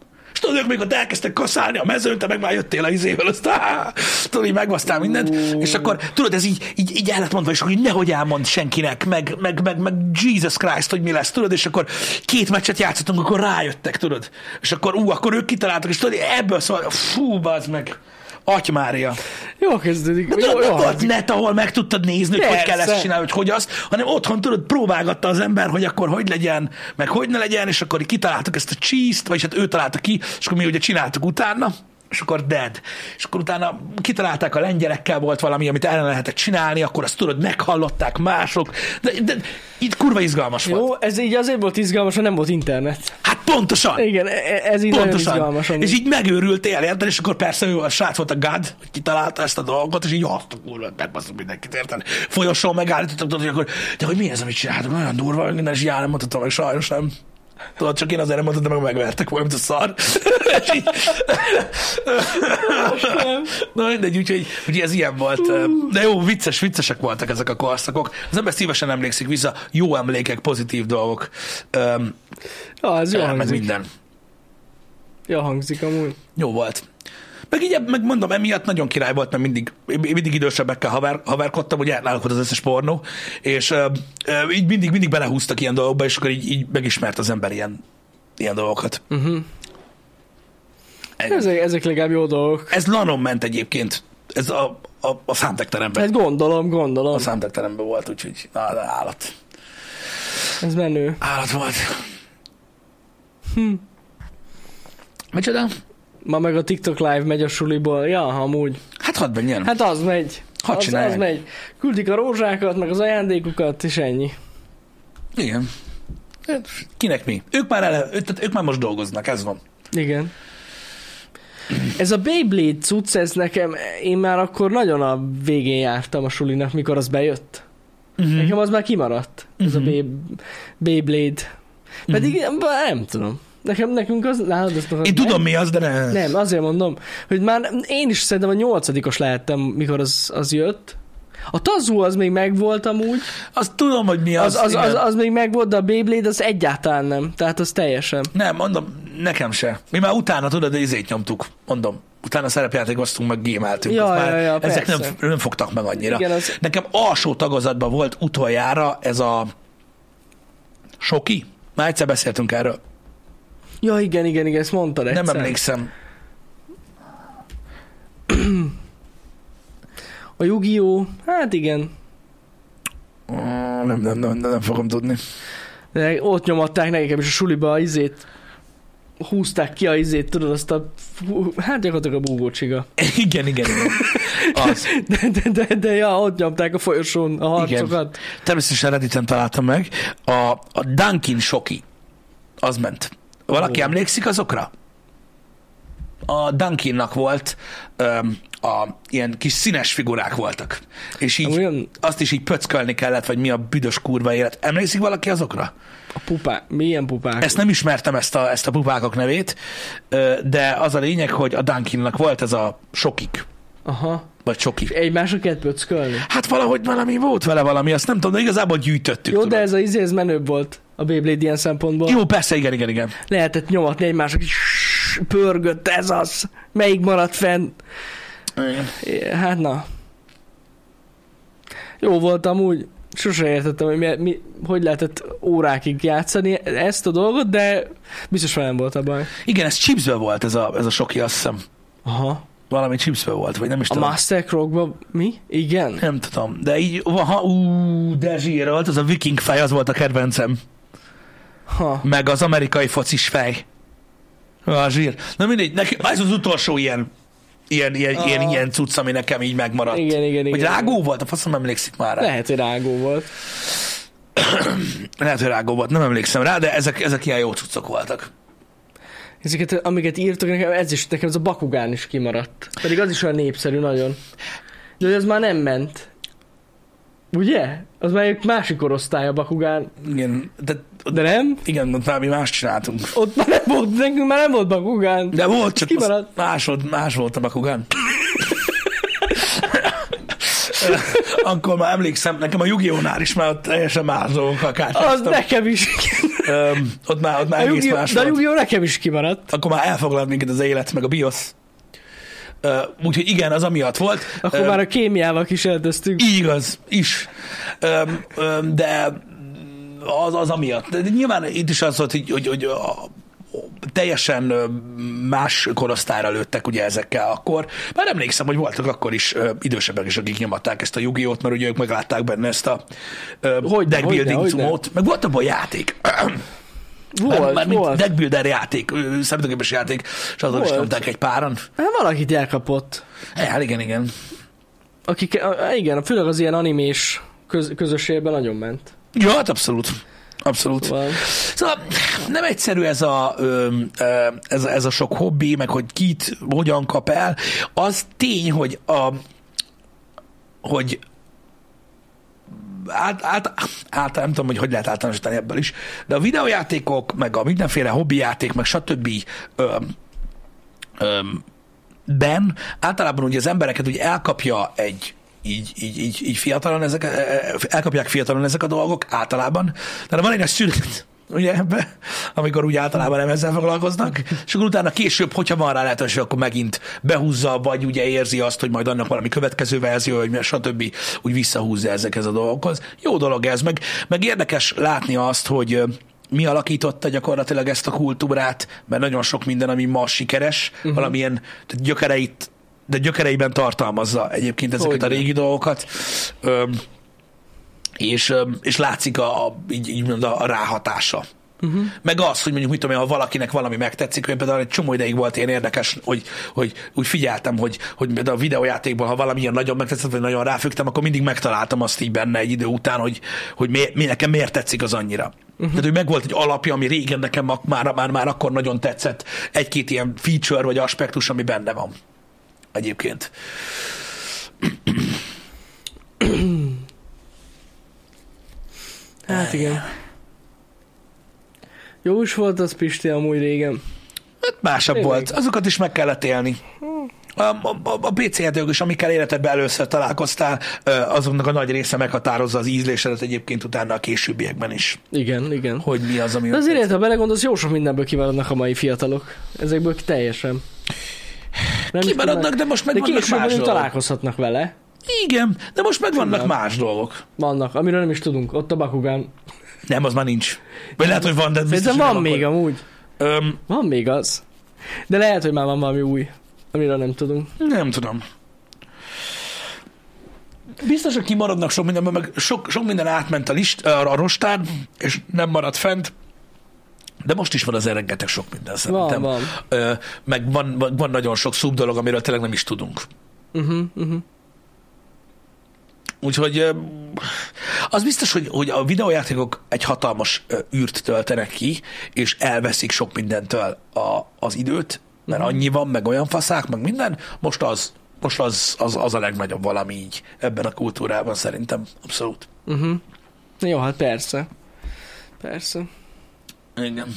Tudod, ők még ott elkezdtek kaszálni a mezőn, te meg már jöttél a izével, azt áh, tudod, így megvasztál mindent, és akkor tudod, ez így, így, így el lett mondva, és akkor így nehogy elmond senkinek, meg, meg, meg, meg Jesus Christ, hogy mi lesz, tudod, és akkor két meccset játszottunk, akkor rájöttek, tudod, és akkor ú, akkor ők kitaláltak, és tudod, ebből szól, fú, bazd meg, Aty Mária. Jó kezdődik. De Jó, tudod, jó hangzik. net, ahol meg tudtad nézni, hogy hogy kell ezt csinálni, hogy hogy azt, hanem otthon tudod, próbálgatta az ember, hogy akkor hogy legyen, meg hogy ne legyen, és akkor kitaláltuk ezt a cheese-t, vagyis hát ő találta ki, és akkor mi ugye csináltuk utána, és akkor dead. És akkor utána kitalálták a lengyelekkel volt valami, amit ellen lehetett csinálni, akkor azt tudod, meghallották mások, de, de itt kurva izgalmas volt. Jó, ez így azért volt izgalmas, mert nem volt internet. Hát pontosan. Igen, e- ez így Pontosan. És így megőrültél, érted? És akkor persze ő a srác volt a gad, hogy kitalálta ezt a dolgot, és így azt a kurva, megbaszunk mindenkit, érted? Folyosón megállítottak, tudod, hogy akkor, de hogy mi ez, amit csináltak? Olyan durva, minden is jár, nem mondhatom meg, sajnos nem. Tudod, csak én azért nem mondhatom, meg megvertek volna, mint a szar. Így- Na mindegy, úgyhogy, úgyhogy ez ilyen volt. De jó, vicces, viccesek voltak ezek a korszakok. Az ember szívesen emlékszik vissza, jó emlékek, pozitív dolgok. Öm, Ja, ez jó meg hangzik. minden. Jó hangzik amúgy. Jó volt. Meg így, meg mondom, emiatt nagyon király volt, mert mindig, mindig idősebbekkel haver, haverkodtam, náluk volt az összes pornó, és ö, ö, így mindig, mindig belehúztak ilyen dolgokba, és akkor így, így megismert az ember ilyen, ilyen dolgokat. Uh-huh. Ezek, ezek legalább jó dolgok. Ez lanon ment egyébként. Ez a, a, a számtekteremben. Hát gondolom, gondolom. A számtekteremben volt, úgyhogy na, állat. Ez menő. Állat volt. Hm. Micsoda? Ma meg a TikTok live megy a suliból. Ja, amúgy. Hát hadd menjen. Hát, az megy. Hadd az, csinálják. az megy. Küldik a rózsákat, meg az ajándékukat, és ennyi. Igen. Hát, Kinek mi? Ők már, ele, tehát ők már most dolgoznak, ez van. Igen. Ez a Beyblade cucc, ez nekem, én már akkor nagyon a végén jártam a sulinak, mikor az bejött. Uh-huh. Nekem az már kimaradt, ez a Mhm. Bey- Beyblade. Pedig nem, nem tudom. Nekem, nekünk az, nálad az Én tudom mi az, de ne. Nem, azért mondom, hogy már én is szerintem a nyolcadikos lehettem, mikor az, az jött. A Tazú az még megvolt amúgy, Azt tudom, hogy mi az. az, az, az, az még megvolt, de a Beyblade az egyáltalán nem. Tehát az teljesen. Nem, mondom, nekem se. Mi már utána, tudod, de izét nyomtuk, mondom. Utána szerepjátékoztunk, meg gémeltünk. Ja, már, ja, ja, ezek nem, nem fogtak meg annyira. Igen, az- Nekem alsó tagozatban volt utoljára ez a Soki. Már egyszer beszéltünk erről. Ja, igen, igen, igen, ezt mondtad egyszer. Nem emlékszem. A Yu-Gi-Oh! Hát igen. Nem, nem, nem, nem fogom tudni. De ott nyomatták nekem is a suliba a izét. Húzták ki a izét, tudod, azt a... Hát gyakorlatilag a búgócsiga. Igen, igen, igen. Az. <laughs> De, de, de, de ja, ott nyomták a folyosón a harcokat. Természetesen Redditen találtam meg. A, a Dunkin Shoki. Az ment. Valaki Ó. emlékszik azokra? a Dunkinnak volt öm, a ilyen kis színes figurák voltak. És így Olyan- azt is így pöckölni kellett, vagy mi a büdös kurva élet. Emlékszik valaki azokra? A pupák. Milyen pupák? Ezt nem ismertem, ezt a, ezt a pupákok nevét, de az a lényeg, hogy a Dunkinnak volt ez a sokik, Aha. vagy soki. Egymásra kellett pöckölni. Hát valahogy valami volt vele valami, azt nem tudom, de igazából gyűjtöttük. Jó, tudod. de ez a izé, ez menőbb volt. A Beyblade ilyen szempontból. Jó, persze, igen, igen, igen. Lehetett nyomatni egymásra, és pörgött ez az. Melyik maradt fenn? igen. Hát na. Jó volt amúgy. Sose értettem, hogy mi, mi, hogy lehetett órákig játszani ezt a dolgot, de biztos velem volt a baj. Igen, ez chipsből volt ez a, ez a soki, azt hiszem. Aha. Valami chipsből volt, vagy nem is A tudom. Master Croc-ba mi? Igen? Nem tudom, de így, ha, ú, de zsír volt, az a viking fej, az volt a kedvencem. Ha. Meg az amerikai focis fej. A zsír. Na mindegy, neki, ez az utolsó ilyen, ilyen, ilyen, Ah. ilyen, ilyen cucc, ami nekem így megmaradt. Igen, igen, igen. Vagy rágó volt? A faszom emlékszik már rá. Lehet, hogy rágó volt. <clears throat> Lehet, hogy rágó volt, nem emlékszem rá, de ezek, ezek ilyen jó cuccok voltak. Ezeket, amiket írtok nekem, ez is, nekem ez a Bakugán is kimaradt. Pedig az is olyan népszerű nagyon. De hogy az már nem ment. Ugye? Az már egy másik korosztály a Bakugán. Igen, de, De nem? igen, ott valami más csináltunk. Ott már nem volt, nekünk már nem volt Bakugán. De volt, csak az Kimaradt. más volt, más volt a Bakugan. <laughs> Akkor már emlékszem, nekem a yu is már ott teljesen más dolgokkal Az kártyáztam. nekem is. Öm, ott már, ott már A egész más De a. Yu-Gi-Oh! nekem is kimaradt. Akkor már elfoglalt minket az élet, meg a BIOS. Ö, Úgyhogy igen, az amiatt volt. Akkor Öm, már a kémiával kísérleteztünk. Igaz, is. Öm, öm, de az, az amiatt. De nyilván itt is az volt, hogy, hogy, hogy a, teljesen más korosztályra lőttek ugye ezekkel akkor. Már emlékszem, hogy voltak akkor is ö, idősebbek is, akik nyomatták ezt a yu mert ugye ők meglátták benne ezt a ö, Hogyne, deckbuilding cumót. Meg volt abban játék. Volt, Már mint volt. deckbuilder játék, számítógépes játék, és azon is nyomták egy páran. Hát valakit elkapott. Hát igen, igen. Akik, a- igen, főleg az ilyen animés köz, közösségben nagyon ment. Ja, hát abszolút. Abszolút. Szóval, Szóval nem egyszerű ez a, ez, ez a sok hobbi, meg hogy kit hogyan kap el. Az tény, hogy a, hogy át, át, át, nem tudom, hogy hogy lehet általánosítani ebből is, de a videójátékok, meg a mindenféle hobbi játék, meg stb. Ö, ö, ben általában ugye az embereket úgy elkapja egy így, így, így, így fiatalon ezek, elkapják fiatalon ezek a dolgok általában, de van egy szület, ugye ebbe, amikor úgy általában nem ezzel foglalkoznak, és akkor utána később, hogyha van rá lehetőség, akkor megint behúzza, vagy ugye érzi azt, hogy majd annak valami következő verzió, vagy stb. úgy visszahúzza ezekhez a dolgokhoz. Jó dolog ez, meg, meg érdekes látni azt, hogy mi alakította gyakorlatilag ezt a kultúrát, mert nagyon sok minden, ami ma sikeres, uh-huh. valamilyen tehát gyökereit, de gyökereiben tartalmazza egyébként ezeket Hogyne. a régi dolgokat. Öm, és, és látszik a, a, így, így mondom, a ráhatása. Uh-huh. Meg az, hogy mondjuk, mit tudom én, ha valakinek valami megtetszik, hogy például egy csomó ideig volt ilyen érdekes, hogy, hogy úgy figyeltem, hogy, hogy például a videójátékban, ha valami ilyen nagyon megtetszett, vagy nagyon ráfügtem, akkor mindig megtaláltam azt így benne egy idő után, hogy, hogy mi, mi nekem miért tetszik az annyira. Uh-huh. Tehát, hogy megvolt egy alapja, ami régen nekem már, már, már akkor nagyon tetszett, egy-két ilyen feature vagy aspektus, ami benne van. Egyébként. hát igen. Jó is volt az Pisti amúgy régen. Hát másabb Tényleg. volt. Azokat is meg kellett élni. A, a, a- PC játékok is, amikkel életedben először találkoztál, azoknak a nagy része meghatározza az ízlésedet egyébként utána a későbbiekben is, Igen, igen. hogy mi az, ami... De azért ha belegondolsz, jó sok mindenből kimaradnak a mai fiatalok. Ezekből teljesen. Nem Kimaradnak, de most meg de vannak más dolgok. találkozhatnak vele. Igen, de most meg vannak Igen. más dolgok. Vannak, amiről nem is tudunk. Ott a Bakugan. Nem, az már nincs. Vagy lehet, hogy van, de biztos, Szerintem van még akkor. amúgy. Öm, Van még az. De lehet, hogy már van valami új, amiről nem tudunk. nem tudom. Biztos, hogy kimaradnak sok mindenben, meg sok, sok minden átment a, list, a rostán, és nem maradt fent. De most is van az rengeteg sok minden szerintem. van. Ö, meg van, van, van nagyon sok szub dolog, amiről tényleg nem is tudunk. Uh-huh, uh-huh. Úgyhogy az biztos, hogy, hogy a videójátékok egy hatalmas űrt töltenek ki, és elveszik sok mindentől a, az időt, mert annyi van, meg olyan faszák, meg minden, most az, most az, az, az a legnagyobb valami így ebben a kultúrában szerintem, abszolút. Uh-huh. Jó, hát persze. Persze. Igen.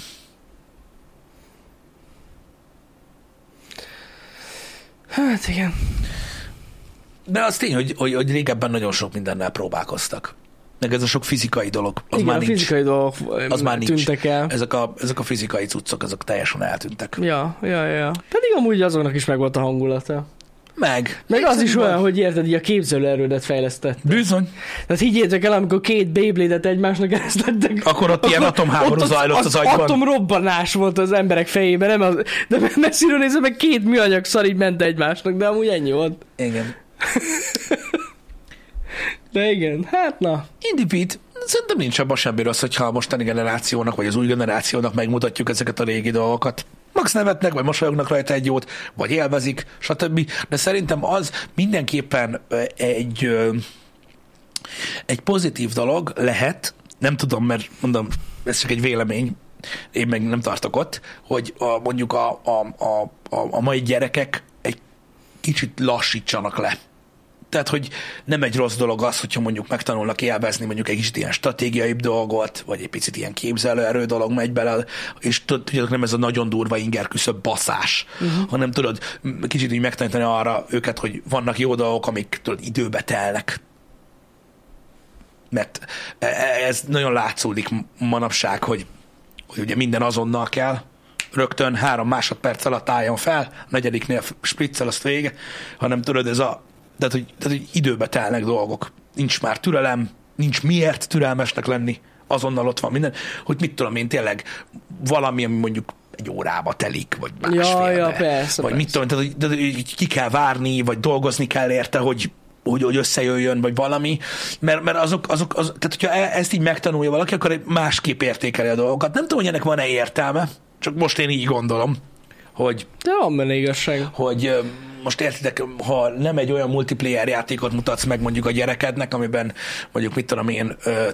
Hát igen. De az tény, hogy, hogy, hogy régebben nagyon sok mindennel próbálkoztak. Meg ez a sok fizikai dolog, az igen, már nincs. fizikai dolgok Az már nincs. tűntek el. Ezek a, ezek a fizikai cuccok, azok teljesen eltűntek. Ja, ja, ja. Pedig amúgy azoknak is megvolt a hangulata. Meg. Meg az is olyan, hogy érted, így a képzelőerődet fejlesztett. Bizony. Tehát higgyétek el, amikor két Beyblade-et egymásnak eresztettek. Akkor ott ilyen <laughs> atomháború ott zajlott az agyban. atomrobbanás volt az emberek fejében, nem az, de messziről nézve meg két műanyag szar így ment egymásnak, de amúgy ennyi volt. Igen. <laughs> De igen, hát na. Indipít, szerintem nincs abban semmi rossz, hogyha a mostani generációnak, vagy az új generációnak megmutatjuk ezeket a régi dolgokat. Max nevetnek, vagy mosolyognak rajta egy jót, vagy élvezik, stb. De szerintem az mindenképpen egy, egy pozitív dolog lehet, nem tudom, mert mondom, ez csak egy vélemény, én meg nem tartok ott, hogy a, mondjuk a, a, a, a mai gyerekek egy kicsit lassítsanak le. Tehát, hogy nem egy rossz dolog az, hogyha mondjuk megtanulnak élvezni mondjuk egy kicsit ilyen stratégiai dolgot, vagy egy picit ilyen képzelőerő dolog megy bele, és tud- tudjátok, nem ez a nagyon durva inger küszöbb baszás, uh-huh. hanem tudod, kicsit így megtanítani arra őket, hogy vannak jó dolgok, amik tudod, időbe telnek. Mert e- e- ez nagyon látszódik manapság, hogy, hogy ugye minden azonnal kell, rögtön három másodperc alatt álljon fel, a negyediknél spriccel, azt vége, hanem tudod, ez a, tehát hogy, tehát, hogy időbe telnek dolgok. Nincs már türelem, nincs miért türelmesnek lenni, azonnal ott van minden, hogy mit tudom én, tényleg valami, ami mondjuk egy órába telik, vagy másfélbe. ja, persze, vagy mit persze. tudom, én, tehát, hogy, tehát, hogy ki kell várni, vagy dolgozni kell érte, hogy hogy, hogy összejöjjön, vagy valami, mert, mert azok, azok az, tehát hogyha e- ezt így megtanulja valaki, akkor egy másképp értékeli a dolgokat. Nem tudom, hogy ennek van-e értelme, csak most én így gondolom, hogy De van benne igazság. hogy most értitek, ha nem egy olyan multiplayer játékot mutatsz meg mondjuk a gyerekednek, amiben mondjuk mit tudom én, ö,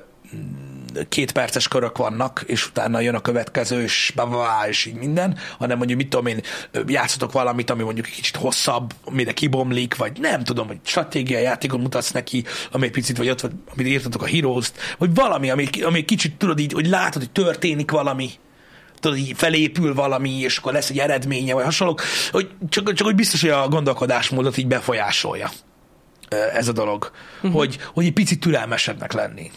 két perces körök vannak, és utána jön a következő, és bá, és így minden, hanem mondjuk mit tudom én, játszotok valamit, ami mondjuk egy kicsit hosszabb, mire kibomlik, vagy nem tudom, hogy stratégiai játékot mutatsz neki, ami egy picit, vagy ott, vagy, amit írtatok a Heroes-t, vagy valami, ami, ami kicsit tudod így, hogy látod, hogy történik valami, tudod, így felépül valami, és akkor lesz egy eredménye, vagy hasonlók, hogy csak, csak hogy biztos, hogy a gondolkodásmódot így befolyásolja ez a dolog, uh-huh. hogy, hogy egy picit türelmesebbnek lenni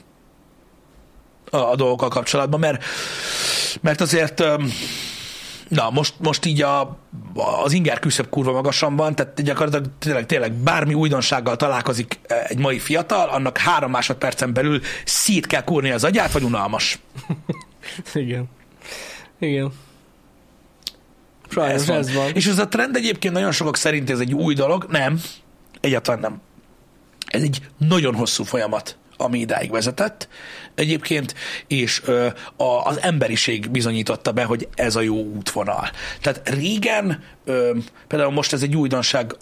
a, a dolgokkal kapcsolatban, mert, mert azért Na, most, most így a, az inger küszöbb kurva magasan van, tehát gyakorlatilag tényleg, tényleg bármi újdonsággal találkozik egy mai fiatal, annak három másodpercen belül szét kell kúrni az agyát, vagy unalmas. Igen. Igen. Sajnos ez van. ez van. És ez a trend egyébként nagyon sokak szerint ez egy új dolog. Nem, egyáltalán nem. Ez egy nagyon hosszú folyamat, ami idáig vezetett egyébként, és ö, a, az emberiség bizonyította be, hogy ez a jó útvonal. Tehát régen, ö, például most ez egy újdonság,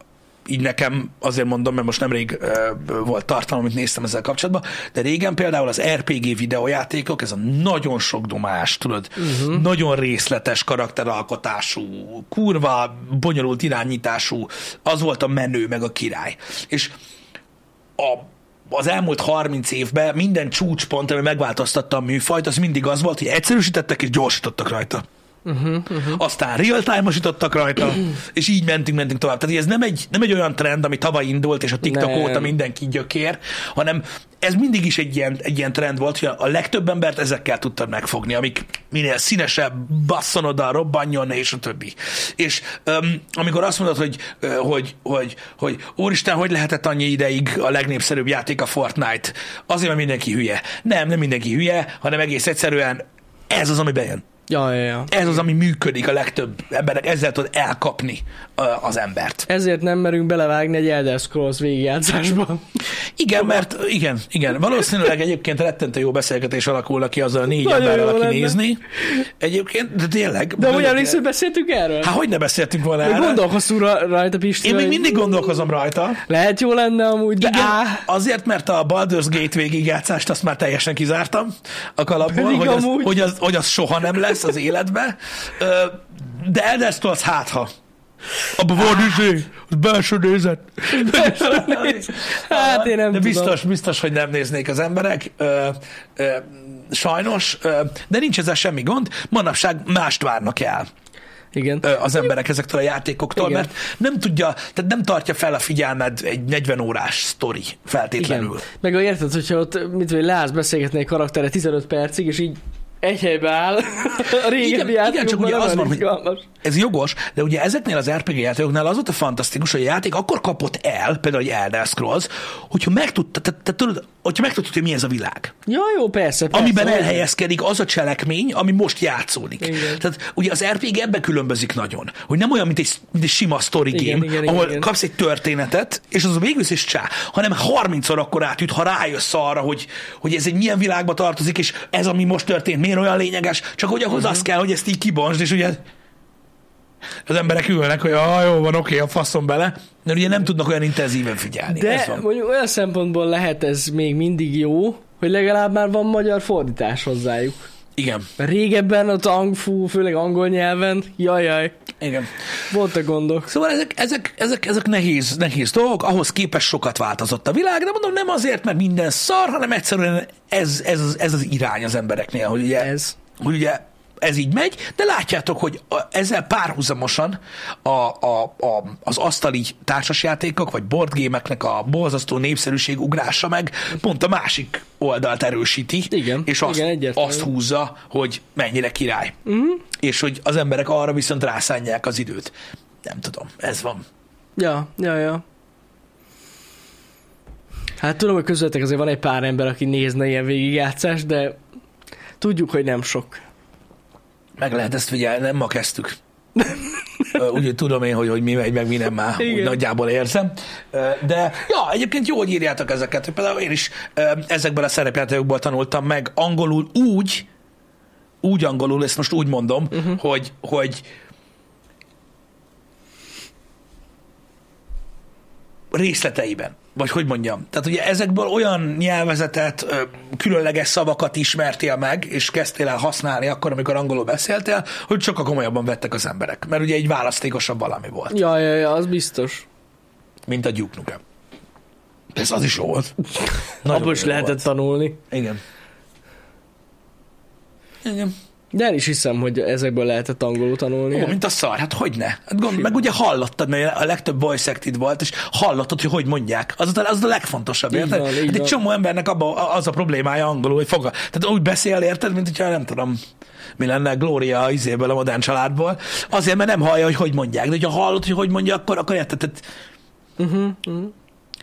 így nekem azért mondom, mert most nemrég volt tartalom, amit néztem ezzel kapcsolatban, de régen például az RPG videójátékok, ez a nagyon sok domás, tudod, uh-huh. nagyon részletes karakteralkotású, kurva, bonyolult irányítású, az volt a menő, meg a király. És a az elmúlt 30 évben minden csúcspont, ami megváltoztatta a műfajt, az mindig az volt, hogy egyszerűsítettek és gyorsítottak rajta. Uh-huh, uh-huh. Aztán real-time-osítottak rajta, és így mentünk, mentünk tovább. Tehát ez nem egy, nem egy olyan trend, ami tavaly indult, és a TikTok Nem. óta mindenki gyökér, hanem ez mindig is egy ilyen, egy ilyen trend volt, hogy a legtöbb embert ezekkel tudtad megfogni, amik minél színesebb, basszon oda, robbanjon, és a többi. És um, amikor azt mondod, hogy, hogy, hogy, hogy úristen, hogy lehetett annyi ideig a legnépszerűbb játék a Fortnite? Azért, mert mindenki hülye. Nem, nem mindenki hülye, hanem egész egyszerűen ez az, ami bejön. Ja, ja, ja. Ez az, ami működik a legtöbb embernek, ezzel tudod elkapni az embert. Ezért nem merünk belevágni egy Elder Scrolls végigjátszásba. Igen, mert igen, igen. Valószínűleg egyébként rettentő jó beszélgetés alakulna ki azzal a négy Nagyon emberrel, aki lenne. nézni. Egyébként, de tényleg. De is. részről beszéltünk erről? Hát hogy ne beszéltünk volna erről? gondolkoztunk ra- rajta, Pisti. Én még mindig gondolkozom rajta. Lehet jó lenne amúgy, de Igen, á, azért, mert a Baldur's Gate végigjátszást azt már teljesen kizártam a kalapból, hogy az, hogy, az, hogy az soha nem lesz az életbe. De Elder Scrolls hát ha. Abban van izé, az belső nézet. Hát én nem De tudom. biztos, biztos, hogy nem néznék az emberek. Ö, ö, sajnos, ö, de nincs ezzel semmi gond. Manapság mást várnak el Igen. az emberek ezektől a játékoktól, Igen. mert nem tudja, tehát nem tartja fel a figyelmed egy 40 órás sztori feltétlenül. Igen. Meg érted, hogyha ott, mit tudom, leállsz beszélgetni egy karakterre 15 percig, és így egy helybe áll. A régebbi Igen, igen, csak ugye az van, olyan hogy-. Ez jogos, de ugye ezeknél az RPG játékoknál az volt a fantasztikus, hogy a játék akkor kapott el, például egy Elder Scrolls, hogyha megtudta, tehát, tehát tudod, hogyha megtudtad, hogy mi ez a világ. Ja, jó, persze, persze. amiben hogy- elhelyezkedik az a cselekmény, ami most játszódik. Igen. Tehát ugye az RPG ebbe különbözik nagyon, hogy nem olyan, mint egy, mint egy sima story Igen, game, igen, ahol igen. kapsz egy történetet, és az végül is csá, hanem 30-szor akkor átüt, ha rájössz arra, hogy, hogy ez egy milyen világba tartozik, és ez, ami most történt, miért olyan lényeges, csak hogy ahhoz Mhm. az kell, hogy ezt így kibonsd, és ugye az emberek ülnek, hogy ah, jó van, oké, a faszom bele, mert ugye nem tudnak olyan intenzíven figyelni. De mondjuk olyan szempontból lehet ez még mindig jó, hogy legalább már van magyar fordítás hozzájuk. Igen, régebben ott angfú, főleg angol nyelven, jajjaj, igen. voltak gondok. Szóval ezek, ezek, ezek, ezek nehéz, nehéz dolgok, ahhoz képest sokat változott a világ, de mondom, nem azért, mert minden szar, hanem egyszerűen ez, ez, az, ez az irány az embereknél, hogy ugye, Ez. hogy ugye ez így megy, de látjátok, hogy ezzel párhuzamosan a, a, a, az asztali társasjátékok, vagy boardgémeknek a borzasztó népszerűség ugrása meg pont a másik oldalt erősíti, Igen, és azt, igen, egyértelmű. azt húzza, hogy mennyire király. Uh-huh. És hogy az emberek arra viszont rászánják az időt. Nem tudom, ez van. Ja, ja, ja. Hát tudom, hogy közöttek azért van egy pár ember, aki nézne ilyen végigjátszást, de tudjuk, hogy nem sok. Meg lehet ezt figyelni, nem ma kezdtük. Ö, Úgy tudom én, hogy, hogy mi megy, meg mi nem már úgy Igen. nagyjából érzem. De ja, egyébként jó, hogy írjátok ezeket. Például én is ezekből a szerepjátékokból tanultam meg angolul úgy, úgy angolul, ezt most úgy mondom, uh-huh. hogy, hogy részleteiben. Vagy hogy mondjam. Tehát ugye ezekből olyan nyelvezetet, különleges szavakat ismertél meg, és kezdtél el használni akkor, amikor angolul beszéltél, hogy sokkal komolyabban vettek az emberek. Mert ugye egy választékosabb valami volt, Ja, ja, ja, az biztos. mint a Duke Nukem. Ez az is jó volt. <laughs> Abból is lehetett volt. tanulni. Igen. Igen. De el is hiszem, hogy ezekből lehetett angolul tanulni. Ó, mint a szar, hát hogy ne? Hát gond, meg ugye hallottad, mert a legtöbb voice acted volt, és hallottad, hogy hogy mondják. Az a, az a legfontosabb, Így érted? van, hát egy van. csomó embernek abba, az a problémája angolul, hogy foga. Tehát úgy beszél, érted, mint hogyha nem tudom, mi lenne Gloria izéből, a modern családból. Azért, mert nem hallja, hogy hogy mondják. De hogyha hallod, hogy hogy mondja, akkor, akkor érted. Tehát... Uh-huh, uh-huh.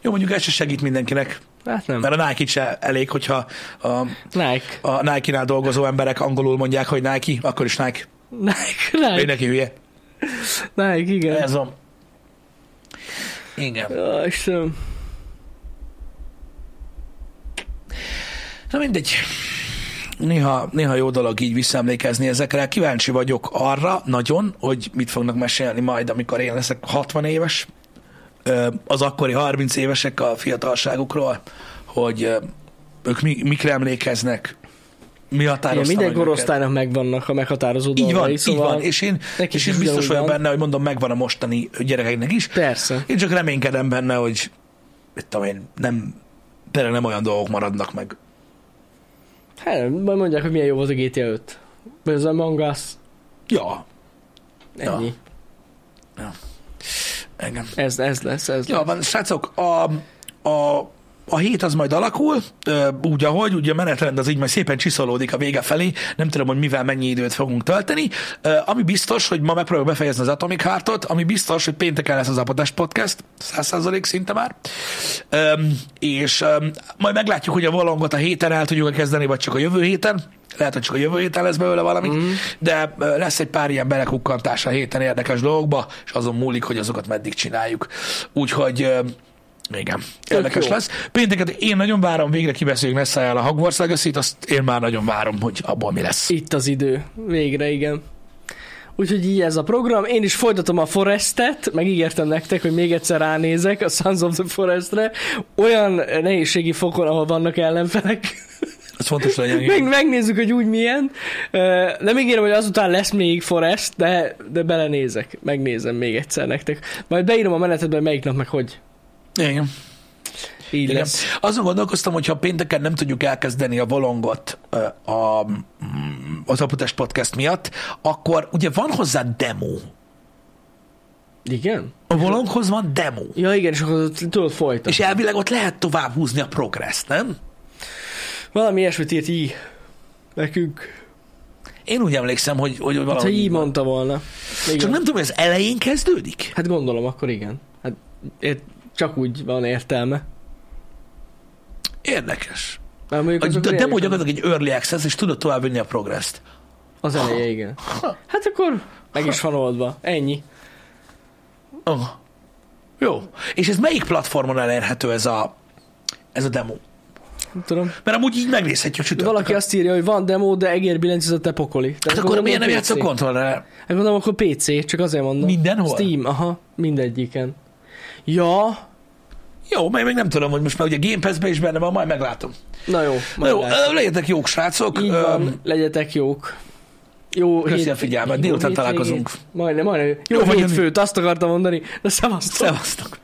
Jó, mondjuk ez se segít mindenkinek, Hát nem. mert a Nike se elég, hogyha a, Nike. a Nike-nál dolgozó emberek angolul mondják, hogy Nike, akkor is Nike. Nike, Nike, neki hülye. Nike, igen. Ez van. Igen. Ja, Istenem. Na mindegy. Néha, néha jó dolog így visszaemlékezni ezekre. Kíváncsi vagyok arra nagyon, hogy mit fognak mesélni majd, amikor én leszek 60 éves. Az akkori 30 évesek a fiatalságukról, hogy ők mi, mikre emlékeznek, mi Igen, határozta minden meg őket. korosztálynak megvannak a meghatározó Így van, dolgai, így szóval van. És én, és én biztos vagyok benne, hogy mondom, megvan a mostani gyerekeknek is. Persze. Én csak reménykedem benne, hogy mit tudom én, nem, tényleg nem olyan dolgok maradnak meg. Hát, majd mondják, hogy milyen jó volt a GTA 5. Vagy az Among Us. Ja, Ennyi. Engem. Ez, ez lesz, ez Ja, lesz. van, srácok, a, a, a hét az majd alakul, úgy, ahogy, ugye a menetrend az így majd szépen csiszolódik a vége felé, nem tudom, hogy mivel mennyi időt fogunk tölteni. Ami biztos, hogy ma megpróbáljuk befejezni az Atomic Heartot, ami biztos, hogy pénteken lesz az Apotest Podcast, 100% szinte már. És majd meglátjuk, hogy a valongot a héten el tudjuk kezdeni, vagy csak a jövő héten. Lehet, hogy csak a jövő héten lesz belőle valami, mm. de lesz egy pár ilyen belekukkantása a héten érdekes dolgokba, és azon múlik, hogy azokat meddig csináljuk. Úgyhogy igen, érdekes lesz. Pénteket én nagyon várom, végre kibeszéljük messzájál a Hogwarts legacy azt én már nagyon várom, hogy abból mi lesz. Itt az idő. Végre, igen. Úgyhogy így ez a program. Én is folytatom a Forestet, megígértem nektek, hogy még egyszer ránézek a Sons of the Forestre. Olyan nehézségi fokon, ahol vannak ellenfelek. Ez fontos legyen. Meg, megnézzük, hogy úgy milyen. Nem ígérem, hogy azután lesz még Forest, de, de belenézek. Megnézem még egyszer nektek. Majd beírom a menetedbe, melyik nap meg hogy. Igen. Így Igen. lesz. Azon gondolkoztam, hogy ha pénteken nem tudjuk elkezdeni a valongot ö, a, mm, az Aputest Podcast miatt, akkor ugye van hozzá demo. Igen? A valonghoz van demo. Ja igen, és akkor tudod folytatni. És elvileg ott lehet tovább húzni a progresszt, nem? Valami ilyesmit írt így nekünk. Én úgy emlékszem, hogy, hogy Hát, valahogy ha így mondta volna. Igen. Csak nem tudom, hogy az elején kezdődik? Hát gondolom, akkor igen. Hát ért, csak úgy van értelme. Érdekes. Mert mondjuk A, a demo gyakorlatilag egy early access, és tudod tovább vinni a progresszt. Az eleje, igen. Hát akkor meg is van oldva. Ennyi. Oh. Jó. És ez melyik platformon elérhető ez a, ez a demo? Nem tudom. Mert amúgy így megnézhetjük csütörtökön. Valaki azt írja, hogy van demo, de egérbillentyűzet a te pokoli. Tehát Hát akkor miért nem PC. játszok kontrollerrel? Hát gondolom, akkor PC, csak azért mondom. Mindenhol? Steam, aha, mindegyiken. Ja, Jó, mert még nem tudom, hogy most már ugye Game Pass-ben is benne van, majd meglátom. na jó. Na majd jó, ö, legyetek jók, srácok. Így van, legyetek jók. Jó Köszi a hét- figyelmet, jó délután találkozunk. Majdnem, majdnem. Jó, Jó hétfőt, azt akartam mondani. De szevasztok. Szevasztok.